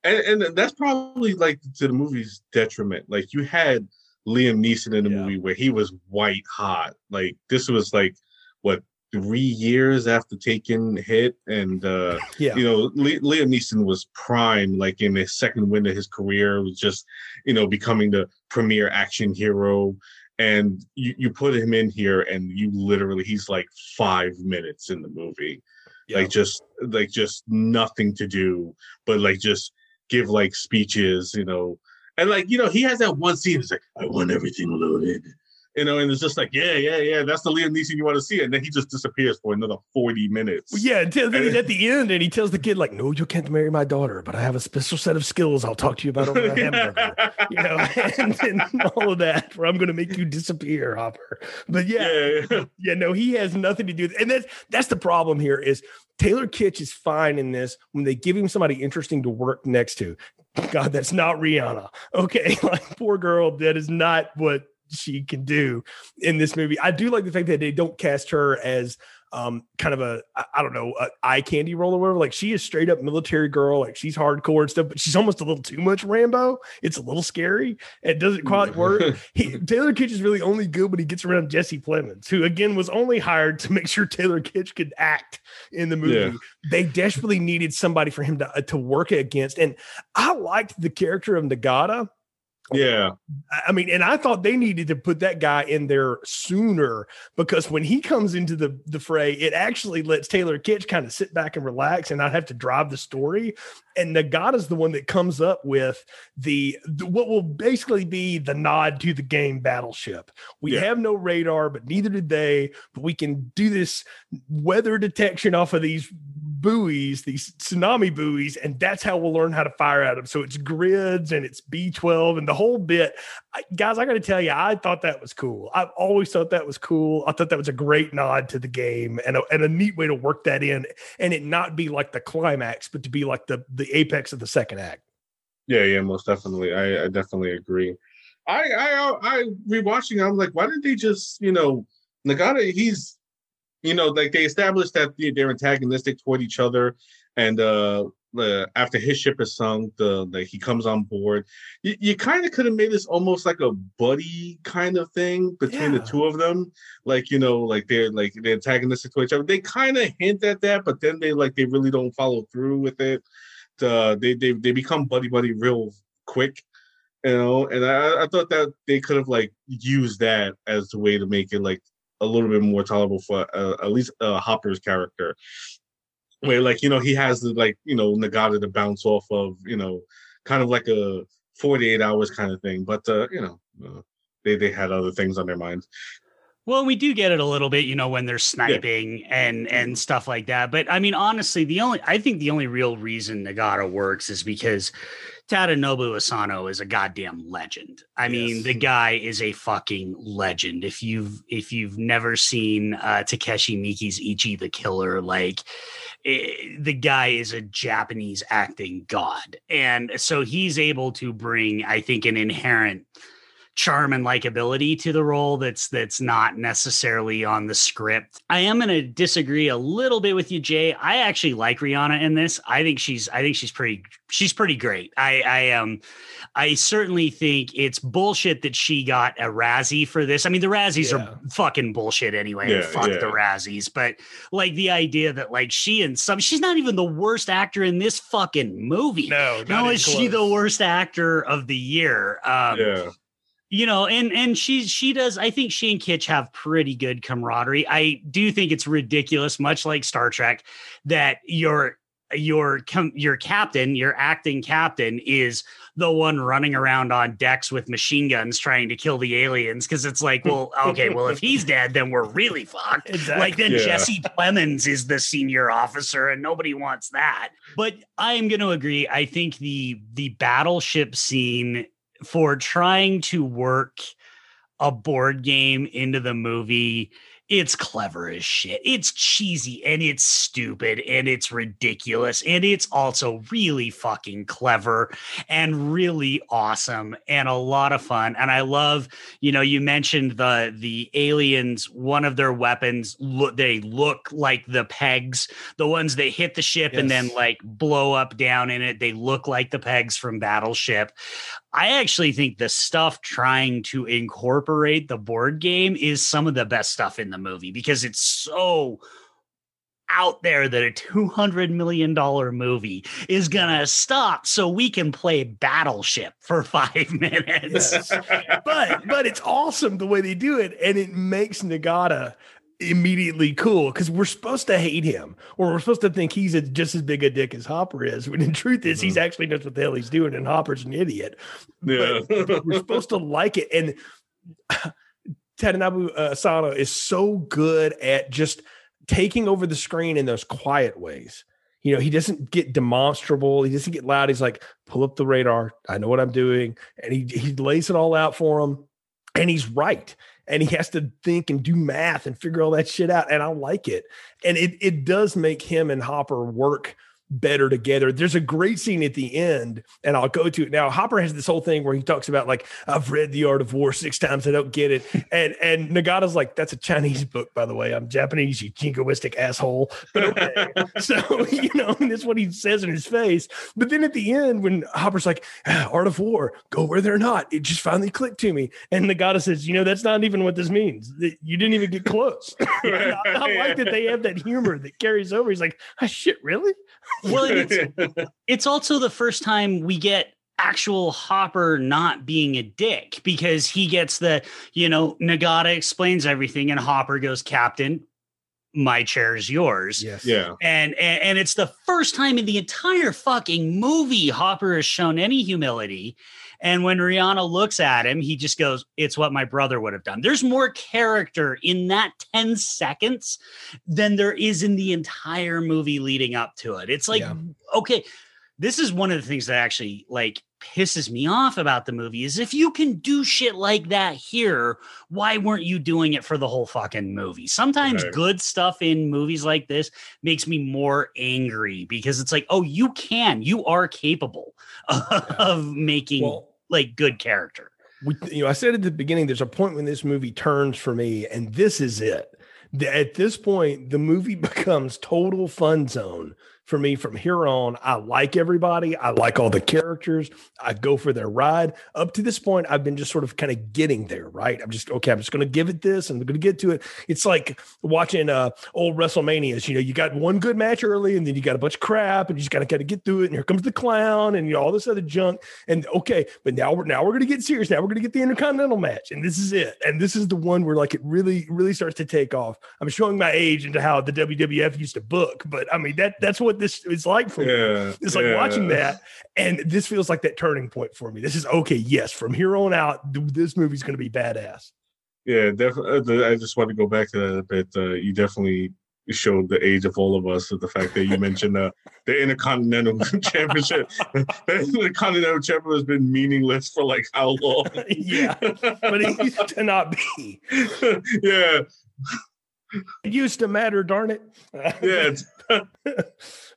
And, and, that's probably like to the movie's detriment. Like you had Liam Neeson in the yeah. movie where he was white hot. Like this was like what three years after Taken hit, and uh, yeah, you know Liam Neeson was prime, like in his second win of his career, was just you know becoming the premier action hero and you, you put him in here and you literally he's like five minutes in the movie. Yeah. like just like just nothing to do but like just give like speeches you know. And like you know he has that one scene it's like i want everything loaded you know, and it's just like, yeah, yeah, yeah, that's the Liam Neeson you want to see, and then he just disappears for another forty minutes. Well, yeah, until then at the end, and he tells the kid like, "No, you can't marry my daughter, but I have a special set of skills I'll talk to you about over a hamburger," you know, and, and, all of that. Where I'm going to make you disappear, Hopper. But yeah, yeah, yeah, no, he has nothing to do, with, and that's that's the problem here is Taylor Kitsch is fine in this when they give him somebody interesting to work next to. God, that's not Rihanna. Okay, like poor girl, that is not what she can do in this movie. I do like the fact that they don't cast her as um kind of a I don't know eye candy role or whatever. Like she is straight up military girl. Like she's hardcore and stuff, but she's almost a little too much Rambo. It's a little scary. It doesn't quite work. he, Taylor Kitsch is really only good when he gets around Jesse Plemons, who again was only hired to make sure Taylor Kitsch could act in the movie. Yeah. They desperately needed somebody for him to uh, to work against, and I liked the character of Nagata yeah. I mean, and I thought they needed to put that guy in there sooner because when he comes into the, the fray, it actually lets Taylor Kitsch kind of sit back and relax and not have to drive the story. And Nagata's the one that comes up with the, the what will basically be the nod to the game battleship. We yeah. have no radar, but neither did they. But we can do this weather detection off of these buoys, these tsunami buoys, and that's how we'll learn how to fire at them. So it's grids and it's B12 and the whole bit. I, guys, I got to tell you, I thought that was cool. I've always thought that was cool. I thought that was a great nod to the game and a, and a neat way to work that in and it not be like the climax, but to be like the, the apex of the second act. Yeah, yeah, most definitely. I, I definitely agree. I, I, I rewatching. I'm like, why didn't they just, you know, Nagata? He's you know, like they established that they're antagonistic toward each other, and uh the after his ship is sunk, the like he comes on board. You, you kind of could have made this almost like a buddy kind of thing between Yeah. the two of them. Like you know, like they're like they're antagonistic to each other. They kind of hint at that, but then they like they really don't follow through with it. The, they they they become buddy buddy real quick, you know. And I I thought that they could have like used that as the way to make it like a little bit more tolerable for uh, at least uh, Hopper's character. Where like you know he has the like you know Nagata to bounce off of you know kind of like a 48 hours kind of thing. But uh you know uh, they they had other things on their minds. Well, we do get it a little bit, you know, when they're sniping and and stuff like that. But I mean, honestly, the only I think the only real reason Nagata works is because Tadanobu Asano is a goddamn legend. I mean, the guy is a fucking legend. If you've if you've never seen uh, Takashi Miike's Ichi the Killer, like eh, the guy is a Japanese acting god, and so he's able to bring, I think, an inherent charm and likability to the role that's that's not necessarily on the script. I am going to disagree a little bit with you Jay. I actually like Rihanna in this. I think she's I think she's pretty she's pretty great. I I um I certainly think it's bullshit that she got a Razzie for this. I mean the Razzies Yeah. are fucking bullshit anyway. Yeah, Fuck yeah. the Razzies, but like the idea that like she and some she's not even the worst actor in this fucking movie. No, Not only is she the worst actor of the year. Um, yeah you know and and she she does i think she and Kitsch have pretty good camaraderie i do think it's ridiculous much like star trek that your your your captain your acting captain is the one running around on decks with machine guns trying to kill the aliens because it's like well okay well if he's dead then we're really fucked Exactly. like then Yeah. Jesse Plemons is the senior officer, and nobody wants that. But I am going to agree. I think the the battleship scene for trying to work a board game into the movie. It's clever as shit. It's cheesy and it's stupid and it's ridiculous and it's also really fucking clever and really awesome and a lot of fun. And I love you know you mentioned the the aliens one of their weapons look they look like the pegs the ones that hit the ship and then like blow up down in it they look like the pegs from battleship i actually think the stuff trying to incorporate the board game is some of the best stuff in the movie because it's so out there that a 200 million dollar movie is gonna stop so we can play battleship for five minutes. But but it's awesome the way they do it, and it makes Nagata immediately cool because we're supposed to hate him or we're supposed to think he's a, just as big a dick as Hopper is. When in truth is he's actually knows what the hell he's doing, and Hopper's an idiot. yeah But we're supposed to like it, and Tadanobu uh, Asano is so good at just taking over the screen in those quiet ways. You know, he doesn't get demonstrable. He doesn't get loud. He's like, pull up the radar. I know what I'm doing. And he, he lays it all out for him. And he's right. And he has to think and do math and figure all that shit out. And I like it. And it, it does make him and Hopper work better together. There's a great scene at the end, and I'll go to it now. Hopper has this whole thing where he talks about like I've read The Art of War six times, I don't get it, and and Nagata's like that's a Chinese book, by the way. I'm Japanese, you jingoistic asshole. But okay. so you know, that's what he says in his face. But then at the end, when Hopper's like "Ah, Art of War, go where they're not, it just finally clicked to me, and Nagata says, you know, that's not even what this means. You didn't even get close. I, I like that they have that humor that carries over. He's like, ah, shit, really? well it's it's also the first time we get actual Hopper not being a dick because he gets the, you know, Nagata explains everything and Hopper goes, Captain, my chair is yours. Yes. yeah And, and and it's the first time in the entire fucking movie Hopper has shown any humility. And when Rihanna looks at him, he just goes, It's what my brother would have done. There's more character in that 10 seconds than there is in the entire movie leading up to it. It's like, Yeah. okay, this is one of the things that actually like pisses me off about the movie is if you can do shit like that here, why weren't you doing it for the whole fucking movie? Sometimes Right. good stuff in movies like this makes me more angry because it's like, oh, you can, you are capable of making Well, like good character. we, you know, I said at the beginning, there's a point when this movie turns for me, and this is it. At this point, the movie becomes total fun zone for me from here on. I like everybody. I like all the characters. I go for their ride. Up to this point, I've been just sort of kind of getting there, right? I'm just okay. I'm just going to give it this, and I'm going to get to it. It's like watching uh, old WrestleManias. You know, you got one good match early, and then you got a bunch of crap, and you just got to kind of get through it. And here comes the clown, and you know all this other junk. And okay, but now we're now we're going to get serious. Now we're going to get the Intercontinental match, and this is it. And this is the one where like it really really starts to take off. I'm showing my age into how the WWF used to book, but I mean that that's what this is like for Yeah, me. It's like yeah. watching that, and this feels like that turning point for me. This is okay. Yes, from here on out, this movie's going to be badass. Yeah, definitely. I just want to go back to that a bit. Uh, you definitely showed the age of all of us with the fact that you mentioned uh, the Intercontinental Championship. the Intercontinental Championship has been meaningless for like how long? yeah, but it used to not be. yeah, It used to matter, darn it. yeah.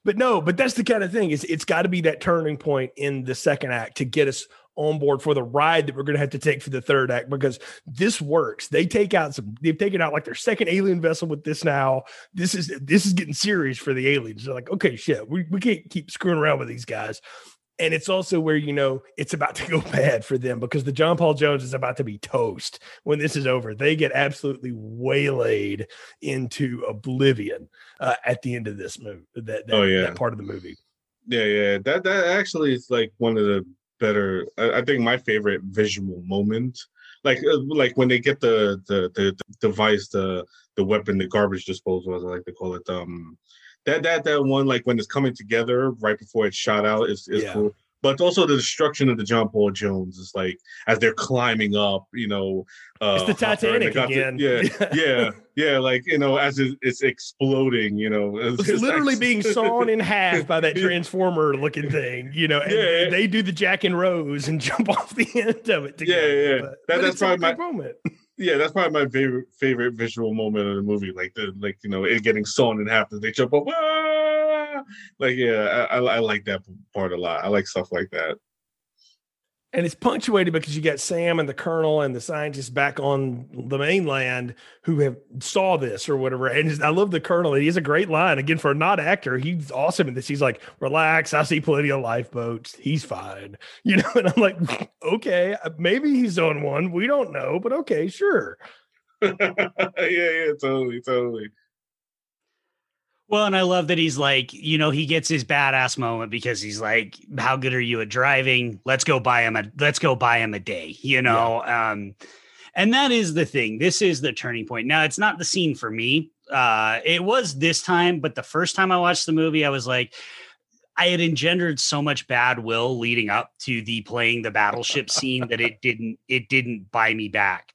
But no, but that's the kind of thing. It's it's got to be that turning point in the second act to get us on board for the ride that we're going to have to take for the third act because this works. They take out some. They've taken out like their second alien vessel with this now. This is this is getting serious for the aliens. They're like, okay, shit, we we can't keep screwing around with these guys. And it's also where you know it's about to go bad for them because the John Paul Jones is about to be toast when this is over. They get absolutely waylaid into oblivion uh, at the end of this movie. That, that, Oh, yeah. that part of the movie. Yeah, yeah. That that actually is like one of the better. I, I think my favorite visual moment, like uh, like when they get the the the, the device, the the weapon, the garbage disposal, as I like to call it. Um, that that that one, like when it's coming together right before it's shot out, is is Yeah. cool. But also the destruction of the John Paul Jones is like as they're climbing up, you know. Uh, It's the Hopper, and they Titanic again. yeah, yeah, yeah. Like you know, as it, it's exploding, you know, It's literally being sawn in half by that transformer looking thing, you know. And Yeah. they do the Jack and Rose and jump off the end of it. Yeah, Together. yeah. But, That- but that's it's probably good moment. Yeah, that's probably my favorite favorite visual moment of the movie. Like the like you know it getting sawn in half they jump up. "Ah!" Like yeah, I, I I like that part a lot. I like stuff like that. And it's punctuated because you got Sam and the Colonel and the scientists back on the mainland who have saw this or whatever. And I love the Colonel. He has a great line again for a not actor. He's awesome in this. He's like, "Relax, I see plenty of lifeboats. He's fine." You know. And I'm like, "Okay, uh, maybe he's on one. We don't know, but okay, sure." yeah, yeah, totally, totally. Well, and I love that he's like, you know, he gets his badass moment because he's like, "How good are you at driving? Let's go buy him a let's go buy him a day." You know, um, and that is the thing. This is the turning point. Now, it's not the scene for me. Uh, it was this time, but the first time I watched the movie, I was like, I had engendered so much bad will leading up to the playing the battleship scene that it didn't it didn't buy me back.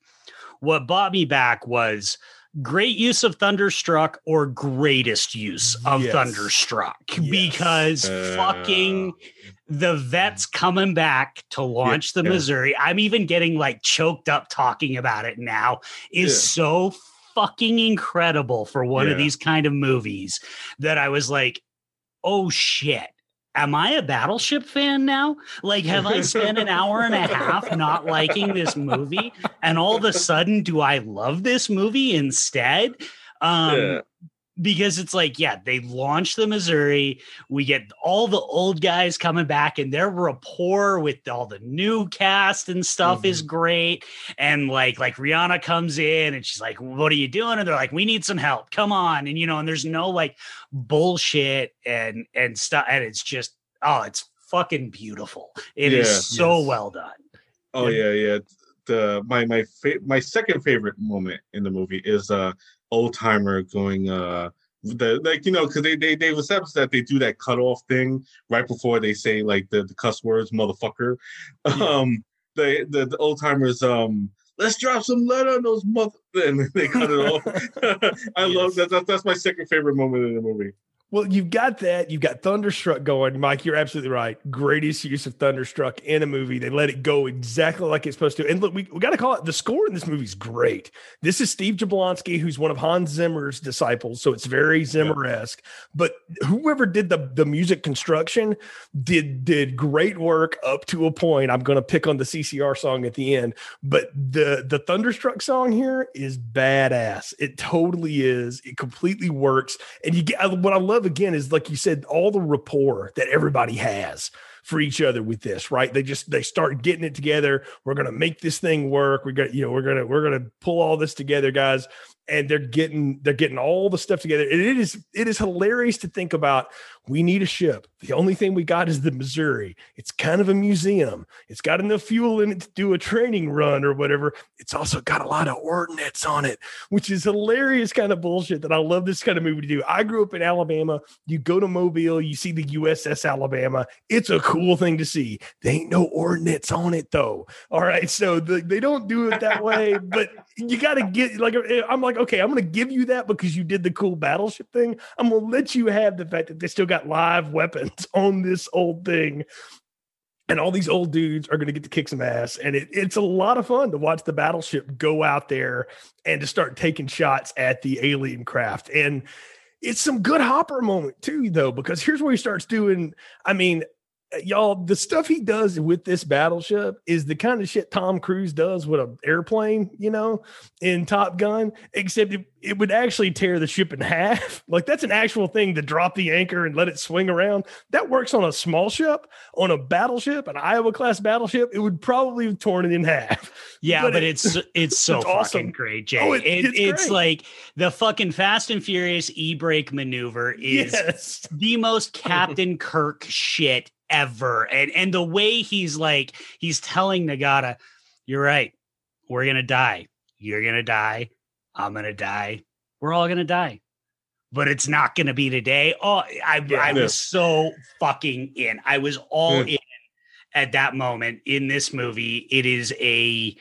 What bought me back was great use of Thunderstruck or greatest use of Yes. Thunderstruck Yes. because Uh, fucking the vets coming back to launch the yeah. Missouri. I'm even getting like choked up talking about it now is Yeah. so fucking incredible for one of these kind of movies that I was like, oh shit. Am I a battleship fan now? Like, have I spent an hour and a half not liking this movie? And all of a sudden, do I love this movie instead? Um, Yeah. Because it's like, yeah, they launch the Missouri. We get all the old guys coming back, and their rapport with all the new cast and stuff is great. And like, like Rihanna comes in and she's like, "What are you doing?" And they're like, "We need some help. Come on!" And you know, and there's no like bullshit and and stuff, and it's just, oh, it's fucking beautiful. It is Yeah. so Yes. well done. Oh yeah, yeah. The my my fa- my second favorite moment in the movie is uh old timer going uh the like you know because they they they've established that they do that cutoff thing right before they say like the, the cuss words motherfucker. Um, the the, the old timers um. Let's drop some lead on those mother, and they cut it off. I love that. That's, that's my second favorite moment in the movie. Well, you've got that. You've got Thunderstruck going. Mike, you're absolutely right. Greatest use of Thunderstruck in a movie. They let it go exactly like it's supposed to. And look, we, we got to call it the score in this movie is great. This is Steve Jablonsky, who's one of Hans Zimmer's disciples. So it's very Zimmer esque. But whoever did the, the music construction did did great work up to a point. I'm going to pick on the CCR song at the end, but the the Thunderstruck song here is badass. It totally is. It completely works. And you get what I love love again is like you said, all the rapport that everybody has for each other with this, right? They just they start getting it together. We're gonna make this thing work. We're gonna, you know, we're gonna we're gonna pull all this together, guys and they're getting they're getting all the stuff together. And it is it is hilarious to think about. We need a ship. The only thing we got is the Missouri. It's kind of a museum. It's got enough fuel in it to do a training run or whatever. It's also got a lot of ordnance on it, which is hilarious kind of bullshit that I love this kind of movie to do. I grew up in Alabama. You go to Mobile, you see the USS Alabama. It's a cool thing to see. They ain't no ordnance on it though. All right, so the, they don't do it that way, but you got to get like I'm like okay, I'm going to give you that because you did the cool battleship thing. I'm going to let you have the fact that they still got live weapons on this old thing. And all these old dudes are going to get to kick some ass. And it, it's a lot of fun to watch the battleship go out there and to start taking shots at the alien craft. And it's some good Hopper moment too, though, because here's where he starts doing. I mean, Uh, y'all, the stuff he does with this battleship is the kind of shit Tom Cruise does with an airplane, you know, in Top Gun, except it, it, would actually tear the ship in half. Like that's an actual thing to drop the anchor and let it swing around. That works on a small ship, on a battleship, an Iowa class battleship, it would probably have torn it in half. Yeah, but, but it, it's it's so it's fucking awesome. great, Jay. Oh, it, it's, it's like the fucking Fast and Furious e-brake maneuver is yes. the most Captain Kirk shit ever. And and the way he's like, he's telling Nagata, You're right. We're gonna die. You're gonna die. I'm gonna die. We're all gonna die. But it's not gonna be today. Oh, I, yeah, I was so fucking in. I was all hmm. in at that moment in this movie. It is a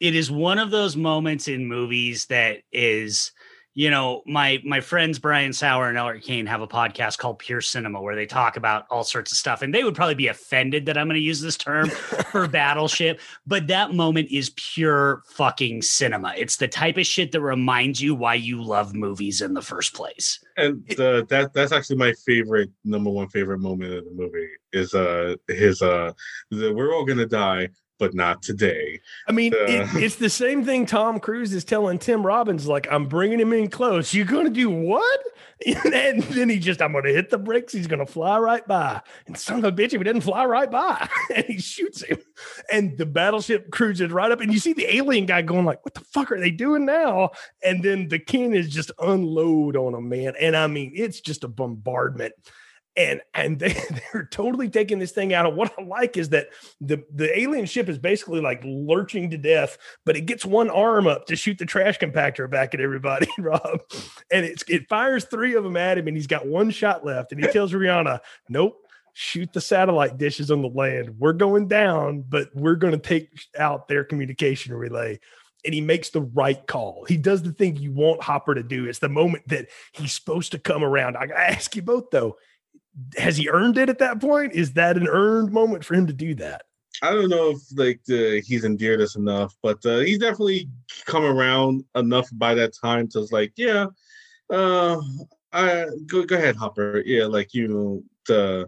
it is one of those moments in movies that is you know, my my friends Brian Saur and Elric Kane have a podcast called Pure Cinema where they talk about all sorts of stuff, and they would probably be offended that I'm going to use this term for Battleship, but that moment is pure fucking cinema. It's the type of shit that reminds you why you love movies in the first place. And uh, that that's actually my favorite number one favorite moment of the movie is uh his uh the, we're all gonna die but not today. I mean, uh, it, it's the same thing Tom Cruise is telling Tim Robbins, like, I'm bringing him in close. You're going to do what? and then he just, I'm going to hit the bricks. He's going to fly right by. And son of a bitch, if he didn't fly right by, and he shoots him. And the battleship cruises right up. And you see the alien guy going, like, what the fuck are they doing now? And then the king is just unload on him, man. And I mean, it's just a bombardment and and they, they're totally taking this thing out. And what I like is that the the alien ship is basically like lurching to death, but it gets one arm up to shoot the trash compactor back at everybody, Rob. And it's it fires three of them at him, and he's got one shot left. And he tells Rihanna, "Nope." Shoot the satellite dishes on the land. We're going down, but we're going to take out their communication relay and he makes the right call. He does the thing you want Hopper to do. It's the moment that he's supposed to come around. I ask you both though, has he earned it at that point? Is that an earned moment for him to do that? I don't know if like uh, he's endeared us enough, but uh, he's definitely come around enough by that time to like, yeah, uh, I go go ahead, Hopper. Yeah, like you, know, uh,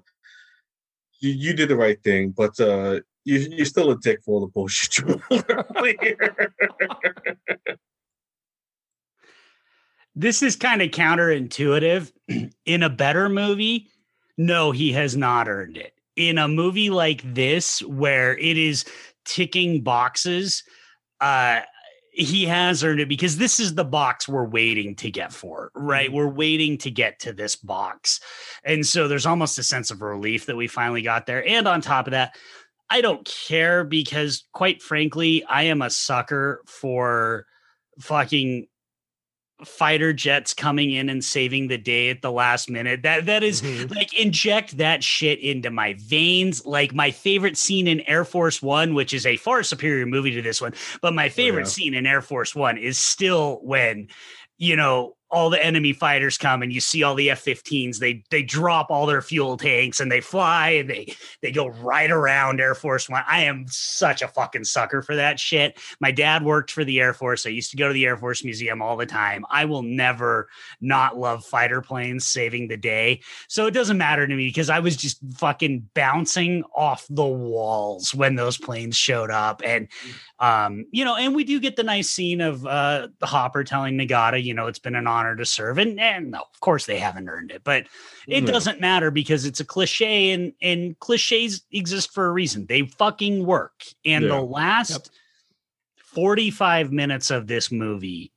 you, you did the right thing, but uh, you you're still a dick for all the bullshit you. this is kind of counterintuitive. In a better movie, no, he has not earned it. In a movie like this, where it is ticking boxes, uh, he has earned it because this is the box we're waiting to get for, right? Mm-hmm. We're waiting to get to this box. And so there's almost a sense of relief that we finally got there. And on top of that, I don't care because, quite frankly, I am a sucker for fucking fighter jets coming in and saving the day at the last minute. That that is, mm-hmm. like inject that shit into my veins. Like my favorite scene in Air Force 1, which is a far superior movie to this one, but my favorite oh, yeah. scene in Air Force 1 is still when you know all the enemy fighters come and you see all the F-15s they they drop all their fuel tanks and they fly and they they go right around Air Force 1. I am such a fucking sucker for that shit. My dad worked for the Air Force. I used to go to the Air Force Museum all the time. I will never not love fighter planes saving the day. So it doesn't matter to me because I was just fucking bouncing off the walls when those planes showed up and um you know and we do get the nice scene of uh the Hopper telling Nagata, you know, it's been an honor honor to serve. And, and no, of course they haven't earned it, but it No. doesn't matter because it's a cliche and and cliches exist for a reason. They fucking work. And Yeah. the last 45 minutes of this movie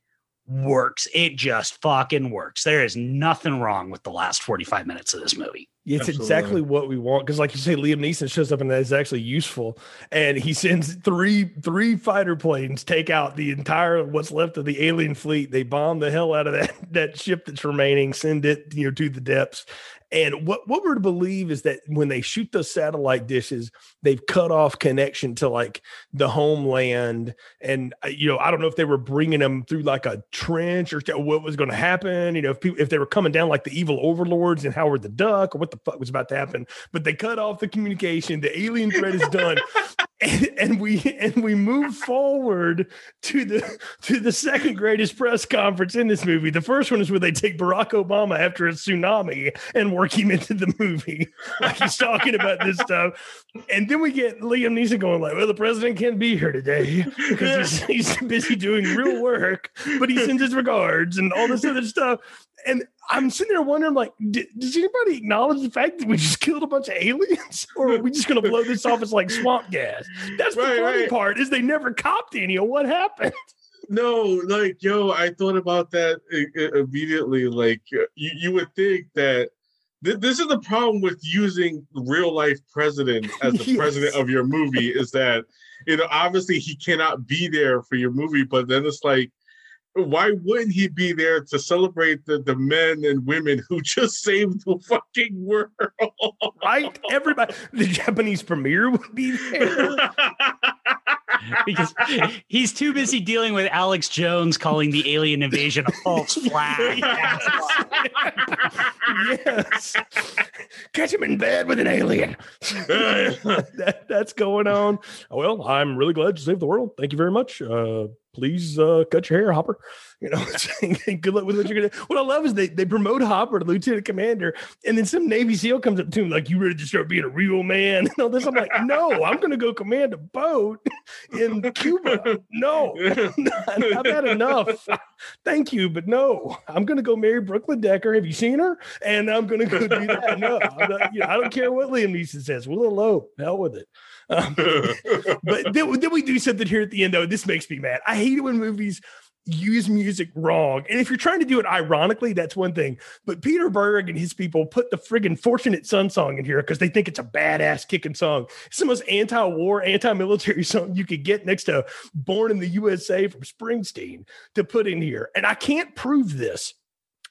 works. It just fucking works. There is nothing wrong with the last 45 minutes of this movie. It's Absolutely. exactly what we want because, like you say, Liam Neeson shows up and that is actually useful, and he sends three three fighter planes take out the entire what's left of the alien fleet. They bomb the hell out of that that ship that's remaining, send it you know to the depths. And what what we're to believe is that when they shoot those satellite dishes, they've cut off connection to like the homeland. And uh, you know, I don't know if they were bringing them through like a trench or what was going to happen. You know, if people if they were coming down like the evil overlords and Howard the Duck or what the fuck was about to happen. But they cut off the communication. The alien threat is done. And, and we and we move forward to the to the second greatest press conference in this movie. The first one is where they take Barack Obama after a tsunami and work him into the movie, like he's talking about this stuff. And then we get Liam Neeson going like, "Well, the president can't be here today because he's, he's busy doing real work, but he sends his regards and all this other stuff." And I'm sitting there wondering, like, does anybody acknowledge the fact that we just killed a bunch of aliens, or are we just going to blow this off as like swamp gas? That's the Right, funny right. part is they never copped any of what happened. No, like yo, I thought about that immediately. Like you, you would think that th- this is the problem with using real life president as the Yes. president of your movie is that you know obviously he cannot be there for your movie, but then it's like. Why wouldn't he be there to celebrate the, the men and women who just saved the fucking world? right? Everybody, the Japanese premier would be there. Because he's too busy dealing with Alex Jones calling the alien invasion a false flag. yes. Catch him in bed with an alien. that, that's going on. Well, I'm really glad you saved the world. Thank you very much. Uh, please uh, cut your hair, Hopper. You know, good luck with what you're gonna. What I love is they they promote Hopper to lieutenant commander, and then some Navy SEAL comes up to him like, "You ready to start being a real man?" And all this. I'm like, "No, I'm gonna go command a boat in Cuba. No, I've had enough. Thank you, but no, I'm going to go marry Brooklyn Decker. Have you seen her? And I'm going to go do that. No, not- you know, I don't care what Liam Neeson says. We'll elope. Hell with it. Um, but then, then we do something here at the end, though. This makes me mad. I hate it when movies use music wrong. And if you're trying to do it ironically, that's one thing. But Peter Berg and his people put the friggin' Fortunate Son song in here because they think it's a badass kicking song. It's the most anti-war, anti-military song you could get next to Born in the USA from Springsteen to put in here. And I can't prove this.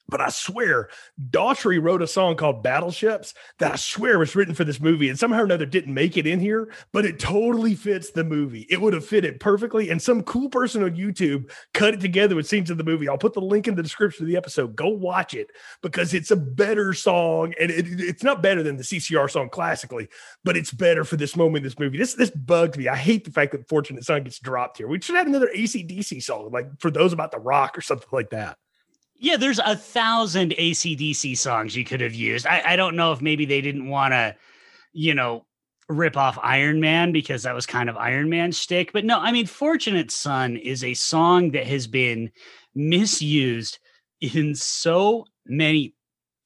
But I swear, Daughtry wrote a song called Battleships that I swear was written for this movie and somehow or another didn't make it in here, but it totally fits the movie. It would have fit it perfectly. And some cool person on YouTube cut it together with scenes of the movie. I'll put the link in the description of the episode. Go watch it because it's a better song. And it, it's not better than the CCR song classically, but it's better for this moment in this movie. This this bugs me. I hate the fact that Fortunate Son gets dropped here. We should have another ACDC song, like for those about the rock or something like that. Yeah, there's a thousand ACDC songs you could have used. I, I don't know if maybe they didn't want to, you know, rip off Iron Man because that was kind of Iron Man's shtick. But no, I mean, Fortunate Son is a song that has been misused in so many.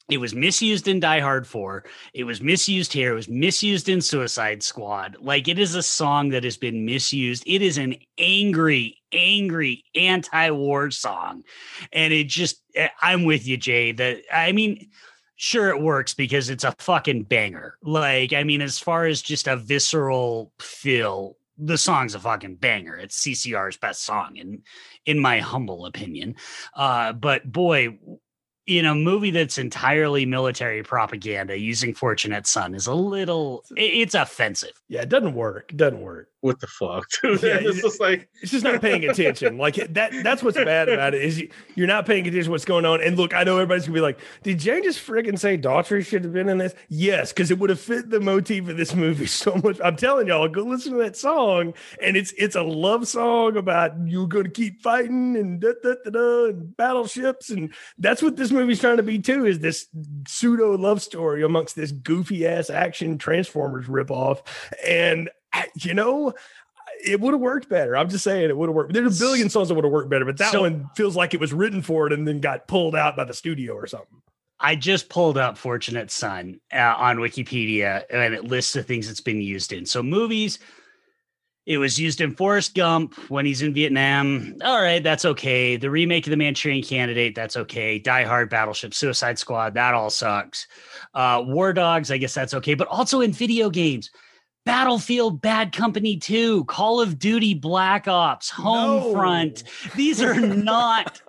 It was misused in Die Hard 4. It was misused here. It was misused in Suicide Squad. Like it is a song that has been misused. It is an angry, angry anti-war song. And it just eh, I'm with you, Jay. That I mean, sure it works because it's a fucking banger. Like, I mean, as far as just a visceral feel, the song's a fucking banger. It's CCR's best song in in my humble opinion. Uh, but boy, in a movie that's entirely military propaganda, using Fortunate Son is a little it's offensive. Yeah, it doesn't work. It doesn't work. What the fuck? dude? Yeah, it's just like It's just not paying attention. Like that. That's what's bad about it is you, you're not paying attention to what's going on. And look, I know everybody's gonna be like, "Did Jane just friggin' say Daughtry should have been in this?" Yes, because it would have fit the motif of this movie so much. I'm telling y'all, go listen to that song, and it's it's a love song about you're gonna keep fighting and da da da da and battleships, and that's what this movie's trying to be too. Is this pseudo love story amongst this goofy ass action Transformers ripoff, and I- you know it would have worked better. I'm just saying it would have worked. There's a billion songs that would have worked better, but that So- one feels like it was written for it and then got pulled out by the studio or something. I just pulled up Fortunate Son uh, on Wikipedia and it lists the things it's been used in. So, movies, it was used in Forrest Gump when he's in Vietnam. All right, that's okay. The remake of The Manchurian Candidate, that's okay. Die Hard, Battleship, Suicide Squad, that all sucks. Uh, War Dogs, I guess that's okay. But also in video games. Battlefield Bad Company 2, Call of Duty Black Ops, Homefront. These are not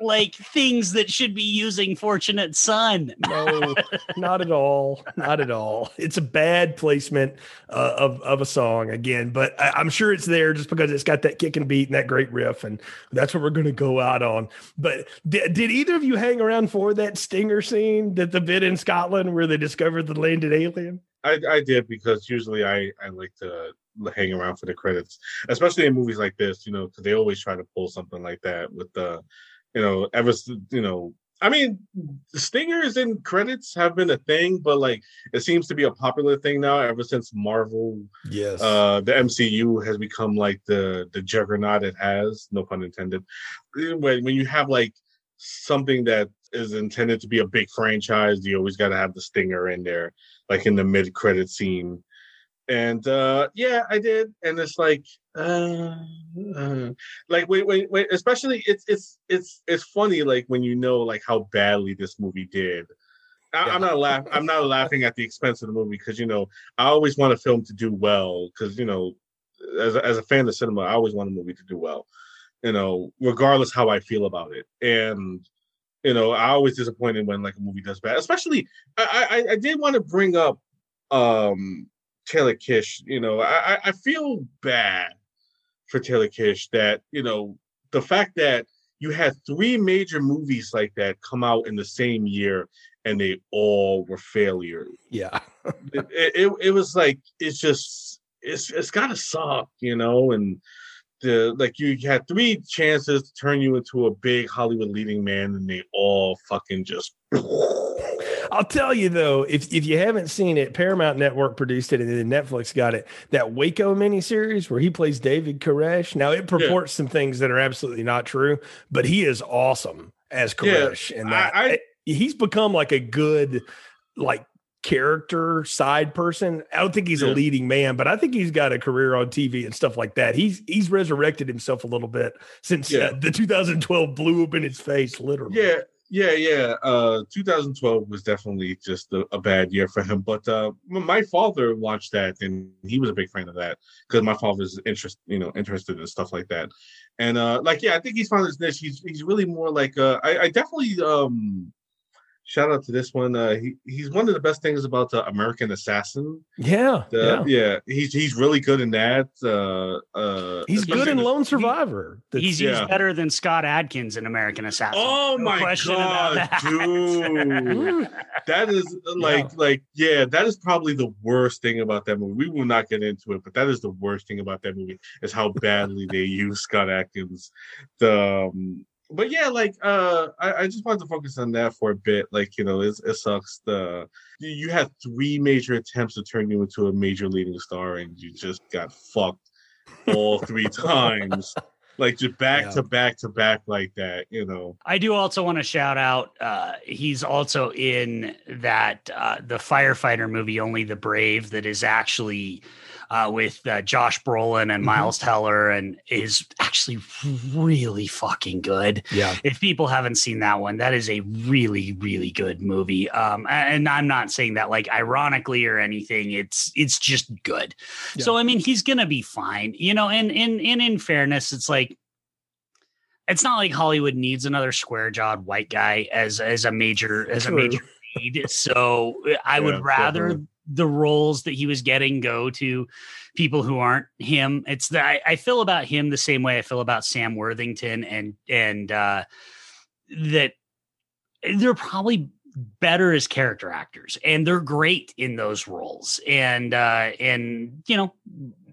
like things that should be using Fortunate Son. No, not at all. Not at all. It's a bad placement uh, of of a song again, but I, I'm sure it's there just because it's got that kick and beat and that great riff, and that's what we're going to go out on. But did, did either of you hang around for that stinger scene that the bit in Scotland where they discovered the landed alien? I, I did because usually I, I like to hang around for the credits, especially in movies like this, you know, because they always try to pull something like that with the, you know, ever, you know, I mean, stingers in credits have been a thing, but like it seems to be a popular thing now ever since Marvel, Yes. uh, the MCU has become like the the juggernaut it has, no pun intended. When when you have like something that is intended to be a big franchise, you always got to have the stinger in there, like in the mid credit scene. And uh yeah, I did, and it's like, uh, uh like wait, wait, wait. Especially, it's it's it's it's funny, like when you know like how badly this movie did. I, I'm not laughing. I'm not laughing at the expense of the movie because you know I always want a film to do well because you know, as a, as a fan of cinema, I always want a movie to do well. You know, regardless how I feel about it, and you know, I always disappointed when like a movie does bad. Especially, I I, I did want to bring up um Taylor Kitsch. You know, I I- feel bad for Taylor Kitsch that you know the fact that you had three major movies like that come out in the same year and they all were failures yeah. it, it, it was like it's just it's it's gotta suck, you know, and the like you had three chances to turn you into a big Hollywood leading man, and they all fucking just I'll tell you though, if if you haven't seen it, Paramount Network produced it and then Netflix got it. That Waco miniseries where he plays David Koresh. Now it purports some things that are absolutely not true, but he is awesome as Yeah, Koresh. and that I- I- he's become like a good like character side person. I don't think he's a leading man, but I think he's got a career on TV and stuff like that. He's he's resurrected himself a little bit since Yeah. uh, the 2012 blew up in his face, literally. yeah. Yeah, yeah. Uh 2012 was definitely just a, a bad year for him. But uh my father watched that and he was a big fan of that because my father's interest, you know, interested in stuff like that. And uh like yeah, I think he's found his niche. He's he's really more like uh I, I definitely um shout out to this one. Uh he, he's one of the best things about the American Assassin. Yeah. The, yeah. yeah. he's he's really good in that. Uh uh He's good in Lone Survivor. That's- He's yeah. used better than Scott Adkins in American Assassin. Oh No my question about god, that. dude. that is like like yeah that is probably the worst thing about that movie we will not get into it but that is the worst thing about that movie is how badly they use scott Adkins. the um, but yeah like uh I, I just wanted to focus on that for a bit like you know it's, it sucks the you- you had three major attempts to turn you into a major leading star and you just got fucked all three times like just back Yeah. to back to back like that you know I do also want to shout out. Uh, he's also in that uh, the firefighter movie, Only the Brave, that is actually uh, with uh, Josh Brolin and Mhm. Miles Teller, and is actually really fucking good. yeah. If people haven't seen that one, that is a really, really good movie. Um, and I'm not saying that like ironically or anything. It's it's just good. So I mean, he's gonna be fine, you know. And in and in fairness, it's like it's not like Hollywood needs another square jawed white guy as as a major as True. a major lead. So I Yeah, would rather definitely. The roles that he was getting go to people who aren't him. It's that I, I feel about him the same way I feel about Sam Worthington and and uh that they're probably better as character actors and they're great in those roles and uh and you know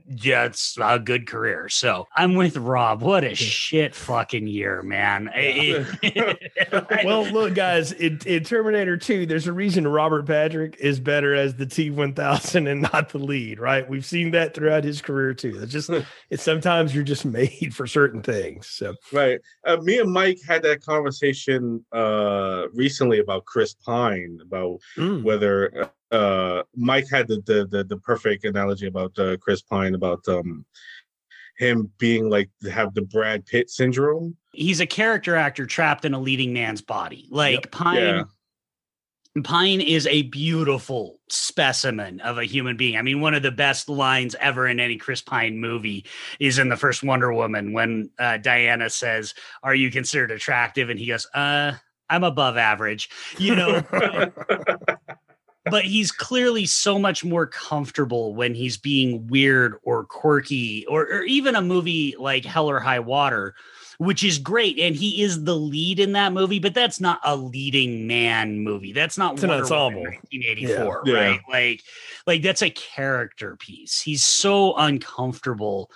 yeah, it's a good career. So I'm with Rob. What a shit fucking year, man. well, look, guys, in, in, Terminator 2, there's a reason Robert Patrick is better as the T 1000 and not the lead, right? We've seen that throughout his career too. It's just, it's sometimes you're just made for certain things. So, right. Uh, me and Mike had that conversation uh, recently about Chris Pine, about mm. whether uh, Mike had the, the, the the perfect analogy about uh, Chris Pine about um, him being like have the Brad Pitt syndrome. He's a character actor trapped in a leading man's body. Like yep. Pine. Yeah. Pine is a beautiful specimen of a human being. I mean, one of the best lines ever in any Chris Pine movie is in the first Wonder Woman when uh, Diana says, "Are you considered attractive?" and he goes, "Uh, I'm above average." You know, but he's clearly so much more comfortable when he's being weird or quirky or, or even a movie like Hell or High Water which is great and he is the lead in that movie but that's not a leading man movie that's not it's an ensemble 1984 yeah. right yeah. like like that's a character piece he's so uncomfortable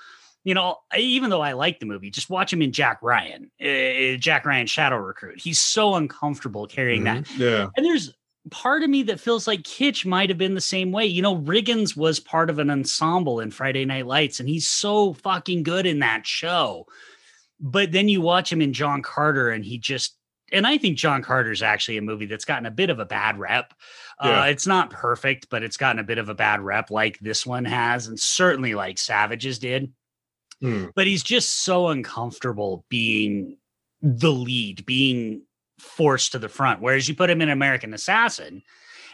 you know, even though I like the movie, just watch him in Jack Ryan, uh, Jack Ryan Shadow Recruit. He's so uncomfortable carrying mm-hmm. that. Yeah. And there's part of me that feels like Kitsch might have been the same way. You know, Riggins was part of an ensemble in Friday Night Lights, and he's so fucking good in that show. But then you watch him in John Carter, and he just and I think John Carter is actually a movie that's gotten a bit of a bad rep. Uh, yeah. Uh, it's not perfect, but it's gotten a bit of a bad rep, like this one has, and certainly like Savages did. Mm. But he's just so uncomfortable being the lead, being forced to the front. Whereas you put him in American Assassin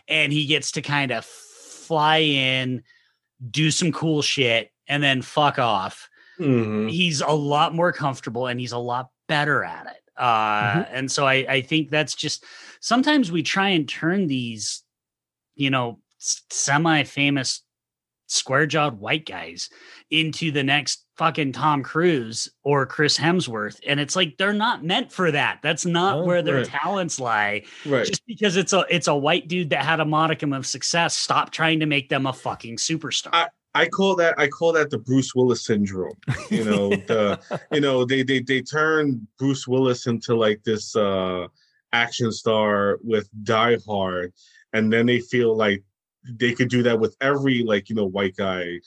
and he gets to kind of fly in, do some cool shit, and then fuck off. Mm-hmm. He's a lot more comfortable and he's a lot better at it. Uh, mm-hmm. And so I, I think that's just sometimes we try and turn these, you know, semi famous square jawed white guys into the next fucking Tom Cruise or Chris Hemsworth. And it's like they're not meant for that. That's not oh, where their right. talents lie. Right. Just because it's a it's a white dude that had a modicum of success, stop trying to make them a fucking superstar. I- I call that I call that the Bruce Willis syndrome. You know, the you know they they they turn Bruce Willis into like this uh action star with Die Hard, and then they feel like they could do that with every like you know white guy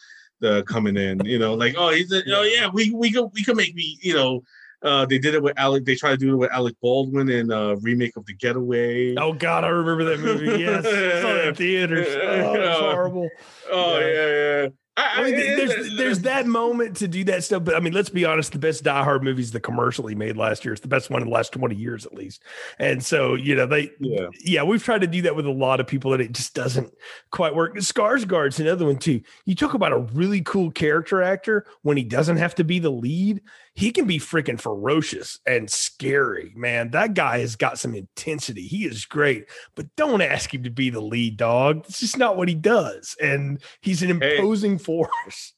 uh, coming in. You know, like oh he's a, oh yeah we we could we could make me you know. Uh, they did it with Alec. They tried to do it with Alec Baldwin in a uh, remake of The Getaway. Oh God, I remember that movie. Yes, I saw it in theaters. Oh, it's horrible. Oh yeah, yeah. yeah. I, I mean, there's there's that moment to do that stuff, but I mean, let's be honest. The best Die Hard movie is the commercial he made last year. It's the best one in the last twenty years, at least. And so, you know, they, yeah, yeah, we've tried to do that with a lot of people, and it just doesn't quite work. Skarsgård's another one too. You talk about a really cool character actor when he doesn't have to be the lead he can be freaking ferocious and scary, man. That guy has got some intensity. He is great, but don't ask him to be the lead dog. It's just not what he does. And he's an imposing hey. force.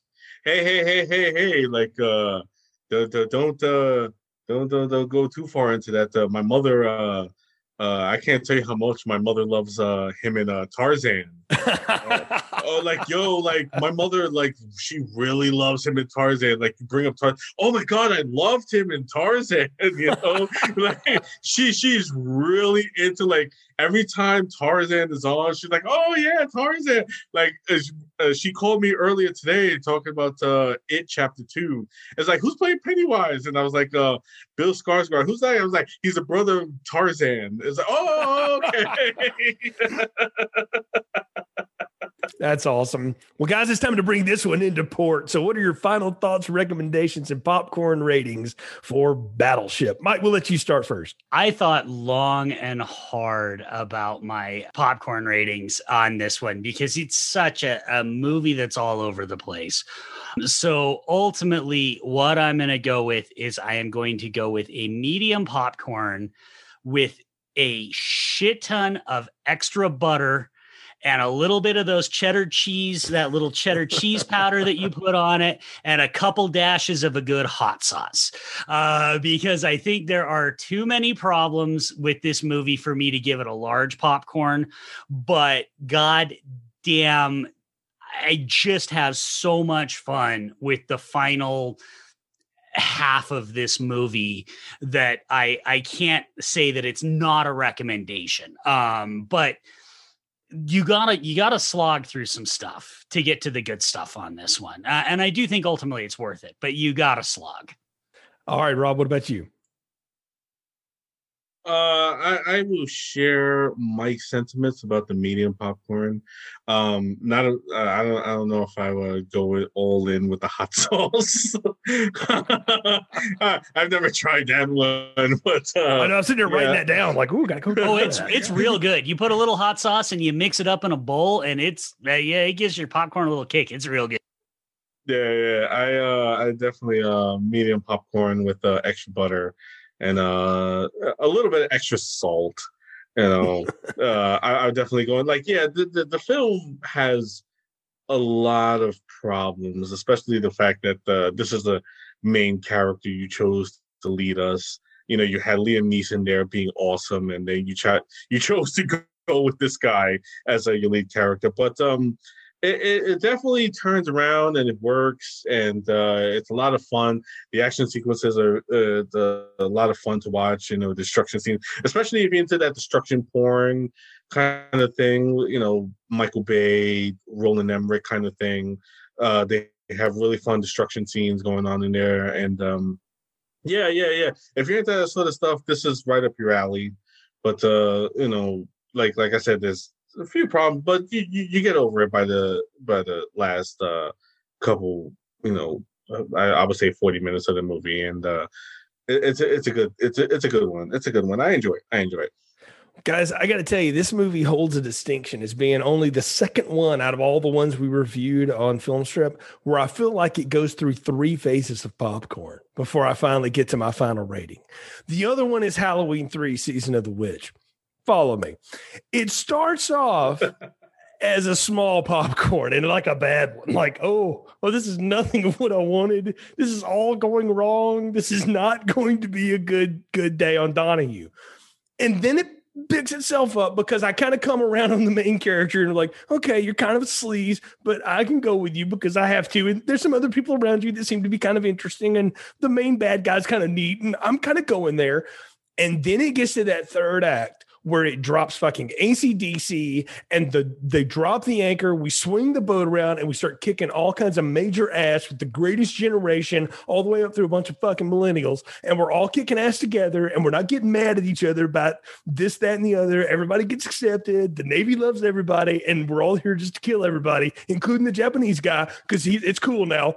Hey, hey, hey, hey, hey, like uh don't uh don't uh don't, don't, don't go too far into that. Uh, my mother uh uh, I can't tell you how much my mother loves uh, him in uh, Tarzan. oh, like yo, like my mother, like she really loves him in Tarzan. Like bring up Tarzan. Oh my god, I loved him in Tarzan. You know, like she she's really into like every time Tarzan is on, she's like, oh yeah, Tarzan. Like uh, she called me earlier today talking about uh, It Chapter Two. It's like who's playing Pennywise, and I was like, uh, Bill Skarsgård. Who's that? I was like, he's a brother of Tarzan. It's like, oh okay. That's awesome. Well, guys, it's time to bring this one into port. So, what are your final thoughts, recommendations, and popcorn ratings for Battleship? Mike, we'll let you start first. I thought long and hard about my popcorn ratings on this one because it's such a, a movie that's all over the place. So, ultimately, what I'm going to go with is I am going to go with a medium popcorn with a shit ton of extra butter and a little bit of those cheddar cheese, that little cheddar cheese powder that you put on it, and a couple dashes of a good hot sauce. Uh, because I think there are too many problems with this movie for me to give it a large popcorn. But god damn I just have so much fun with the final half of this movie that I I can't say that it's not a recommendation. Um, but you gotta you gotta slog through some stuff to get to the good stuff on this one, uh, and I do think ultimately it's worth it. But you gotta slog. All right, Rob. What about you? Uh, I, I will share Mike's sentiments about the medium popcorn. Um, not a, uh, I don't I don't know if I would go all in with the hot sauce. I've never tried that one, but uh, I know I'm sitting there writing yeah. that down. Like, ooh, gotta go. Oh, it's it's real good. You put a little hot sauce and you mix it up in a bowl, and it's uh, yeah, it gives your popcorn a little kick. It's real good. Yeah, yeah. I uh I definitely uh medium popcorn with uh, extra butter and uh a little bit of extra salt. You know, uh I, I'm definitely going like yeah, the, the the film has a lot of problems, especially the fact that uh, this is the main character you chose to lead us. You know, you had Liam Neeson there being awesome, and then you ch- you chose to go with this guy as a your lead character. But um, it, it, it definitely turns around and it works, and uh, it's a lot of fun. The action sequences are uh, the, a lot of fun to watch. You know, destruction scenes, especially if you're into that destruction porn kind of thing. You know, Michael Bay, Roland Emmerich kind of thing. Uh, they have really fun destruction scenes going on in there, and um, yeah, yeah, yeah. If you're into that sort of stuff, this is right up your alley. But uh, you know, like like I said, there's a few problems, but you, you, you get over it by the by the last uh, couple, you know, I, I would say forty minutes of the movie, and uh, it, it's a, it's a good it's a, it's a good one. It's a good one. I enjoy it. I enjoy it. Guys, I got to tell you, this movie holds a distinction as being only the second one out of all the ones we reviewed on Filmstrip where I feel like it goes through three phases of popcorn before I finally get to my final rating. The other one is Halloween 3 Season of the Witch. Follow me. It starts off as a small popcorn and like a bad one. Like, oh, well, this is nothing of what I wanted. This is all going wrong. This is not going to be a good, good day on Donahue. And then it picks itself up because I kind of come around on the main character and like, okay, you're kind of a sleaze, but I can go with you because I have to. And there's some other people around you that seem to be kind of interesting. And the main bad guy's kind of neat. And I'm kind of going there. And then it gets to that third act where it drops fucking ACDC and the they drop the anchor. We swing the boat around and we start kicking all kinds of major ass with the greatest generation all the way up through a bunch of fucking millennials. And we're all kicking ass together and we're not getting mad at each other about this, that, and the other. Everybody gets accepted. The Navy loves everybody. And we're all here just to kill everybody, including the Japanese guy, because it's cool now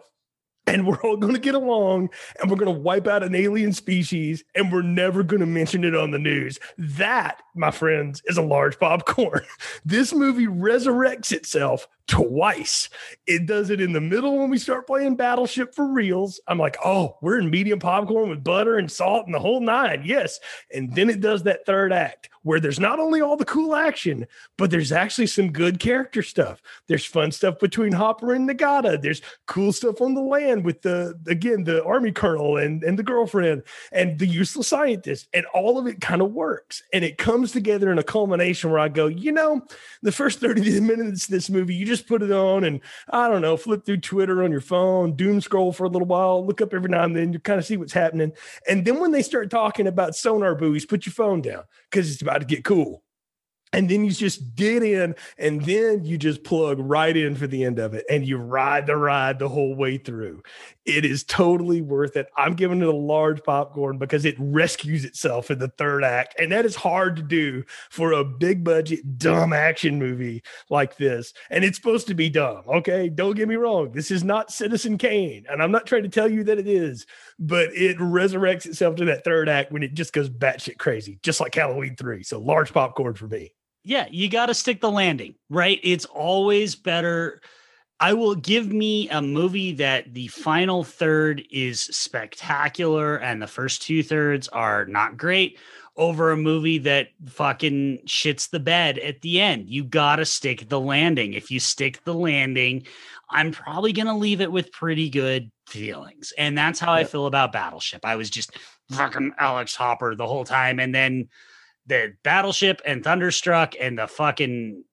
and we're all going to get along and we're going to wipe out an alien species and we're never going to mention it on the news. That, my friends, is a large popcorn. This movie resurrects itself twice. It does it in the middle when we start playing Battleship for reals. I'm like, oh, we're in medium popcorn with butter and salt and the whole nine. Yes. And then it does that third act where there's not only all the cool action, but there's actually some good character stuff. There's fun stuff between Hopper and Nagata. There's cool stuff on the land with the, again, the army colonel and, and the girlfriend and the useless scientist. And all of it kind of works. And it comes together in a culmination where I go, you know, the first 30 minutes of this movie, you just put it on and I don't know, flip through Twitter on your phone, doom scroll for a little while, look up every now and then, you kind of see what's happening. And then when they start talking about sonar buoys, put your phone down because it's about to get cool. And then you just get in, and then you just plug right in for the end of it, and you ride the ride the whole way through. It is totally worth it. I'm giving it a large popcorn because it rescues itself in the third act, and that is hard to do for a big budget, dumb action movie like this. And it's supposed to be dumb, okay? Don't get me wrong. This is not Citizen Kane, and I'm not trying to tell you that it is, but it resurrects itself to that third act when it just goes batshit crazy, just like Halloween 3. So large popcorn for me. Yeah, you got to stick the landing, right? It's always better. I will give me a movie that the final third is spectacular and the first two thirds are not great over a movie that fucking shits the bed at the end. You got to stick the landing. If you stick the landing, I'm probably going to leave it with pretty good feelings. And that's how I feel about Battleship. I was just fucking Alex Hopper the whole time. And then the Battleship and Thunderstruck and the fucking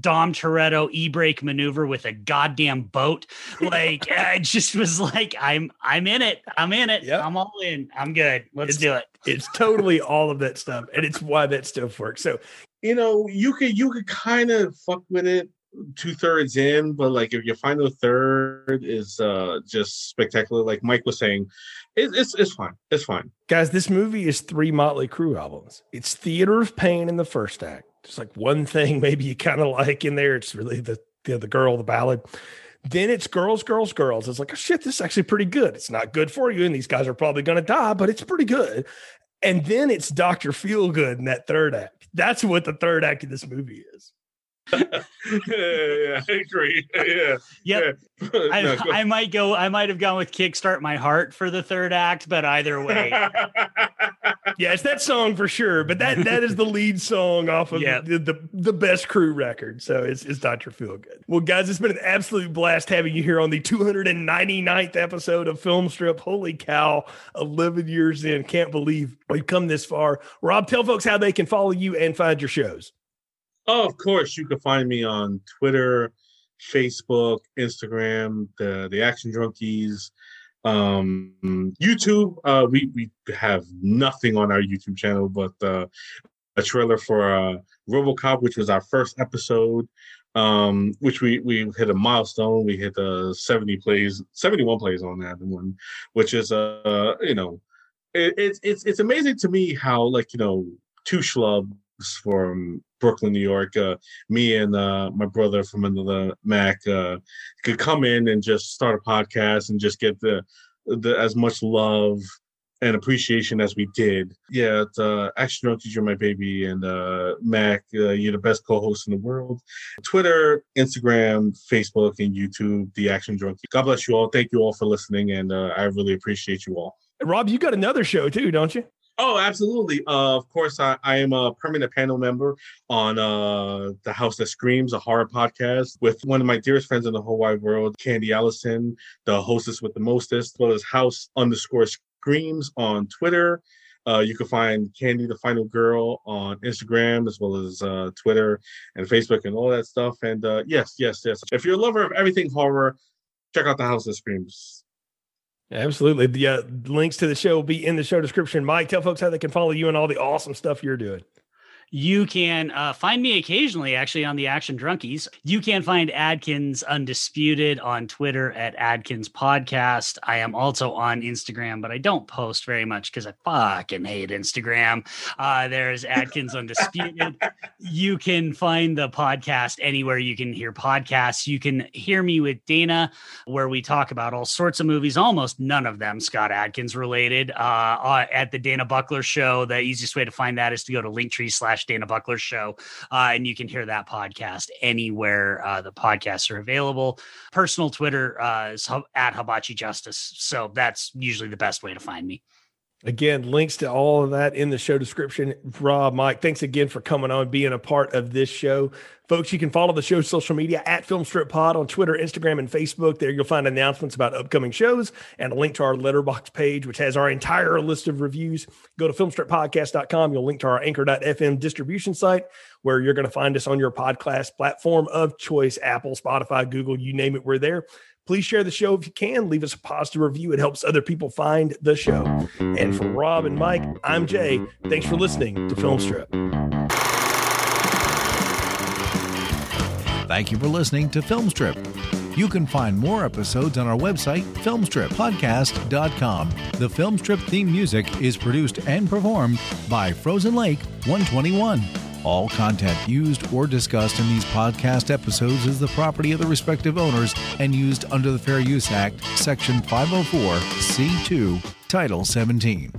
Dom Toretto e-brake maneuver with a goddamn boat. Like I just was like, I'm I'm in it. I'm in it. Yep. I'm all in. I'm good. Let's it's, do it. It's totally all of that stuff. And it's why that stuff works. So you know, you could you could kind of fuck with it two thirds in, but like if your final third is uh just spectacular, like Mike was saying, it, it's it's fine. It's fine. Guys, this movie is three Motley Crue albums. It's Theater of Pain in the first act. Just like one thing maybe you kind of like in there. It's really the the, the girl, the ballad. Then it's girls, girls, girls. It's like, oh, shit, this is actually pretty good. It's not good for you, and these guys are probably going to die, but it's pretty good. And then it's Doctor Feelgood in that third act. That's what the third act of this movie is. Yeah, I agree. Yeah. Yep. Yeah. I, no, I, might go, I might have gone with Kickstart My Heart for the third act, but either way. yeah, it's that song for sure. But that that is the lead song off of yep. the, the, the best Crue record. So it's, it's Dr. Feelgood. Well, guys, it's been an absolute blast having you here on the 299th episode of Film Strip. Holy cow, 11 years in. Can't believe we've come this far. Rob, tell folks how they can follow you and find your shows. Oh, of course. You can find me on Twitter, Facebook, Instagram, the the Action Drunkies, um, YouTube. Uh, we we have nothing on our YouTube channel but uh, a trailer for uh, RoboCop, which was our first episode. Um, which we we hit a milestone. We hit uh 70 plays, 71 plays on that one, which is uh you know, it, it's it's it's amazing to me how like you know two schlubs from Brooklyn, New York. Uh, me and uh, my brother from another Mac uh, could come in and just start a podcast and just get the the as much love and appreciation as we did. Yeah, uh, Action Drunk Teacher, my baby, and uh, Mac, uh, you're the best co-host in the world. Twitter, Instagram, Facebook, and YouTube, The Action Drunk. God bless you all. Thank you all for listening, and uh, I really appreciate you all. Rob, you got another show too, don't you? Oh, absolutely. Uh, of course, I, I am a permanent panel member on uh, the House That Screams, a horror podcast with one of my dearest friends in the whole wide world, Candy Allison, the hostess with the mostest, as well as House underscore Screams on Twitter. Uh, you can find Candy the Final Girl on Instagram as well as uh, Twitter and Facebook and all that stuff. And uh, yes, yes, yes. If you're a lover of everything horror, check out the House That Screams. Absolutely. The uh, links to the show will be in the show description. Mike, tell folks how they can follow you and all the awesome stuff you're doing. You can uh, find me occasionally, actually, on the Action Drunkies. You can find Adkins Undisputed on Twitter at Adkins Podcast. I am also on Instagram, but I don't post very much because I fucking hate Instagram. Uh, there's Adkins Undisputed. you can find the podcast anywhere you can hear podcasts. You can hear me with Dana, where we talk about all sorts of movies, almost none of them Scott Adkins related. Uh, uh at the Dana Buckler Show, the easiest way to find that is to go to Linktree slash slash Dana Buckler Show. Uh, and you can hear that podcast anywhere uh, the podcasts are available. Personal Twitter uh, is at Hibachi Justice. So that's usually the best way to find me. Again, links to all of that in the show description. Rob, Mike, thanks again for coming on, being a part of this show. Folks, you can follow the show's social media at Filmstrip Pod on Twitter, Instagram, and Facebook. There you'll find announcements about upcoming shows and a link to our Letterboxd page, which has our entire list of reviews. Go to filmstrippodcast.com. You'll link to our anchor.fm distribution site where you're going to find us on your podcast platform of choice Apple, Spotify, Google, you name it, we're there. Please share the show if you can. Leave us a positive review. It helps other people find the show. And for Rob and Mike, I'm Jay. Thanks for listening to Film Strip. Thank you for listening to Film Strip. You can find more episodes on our website, filmstrippodcast.com. The Filmstrip theme music is produced and performed by Frozen Lake 121. All content used or discussed in these podcast episodes is the property of the respective owners and used under the Fair Use Act, Section 504, C2, Title 17.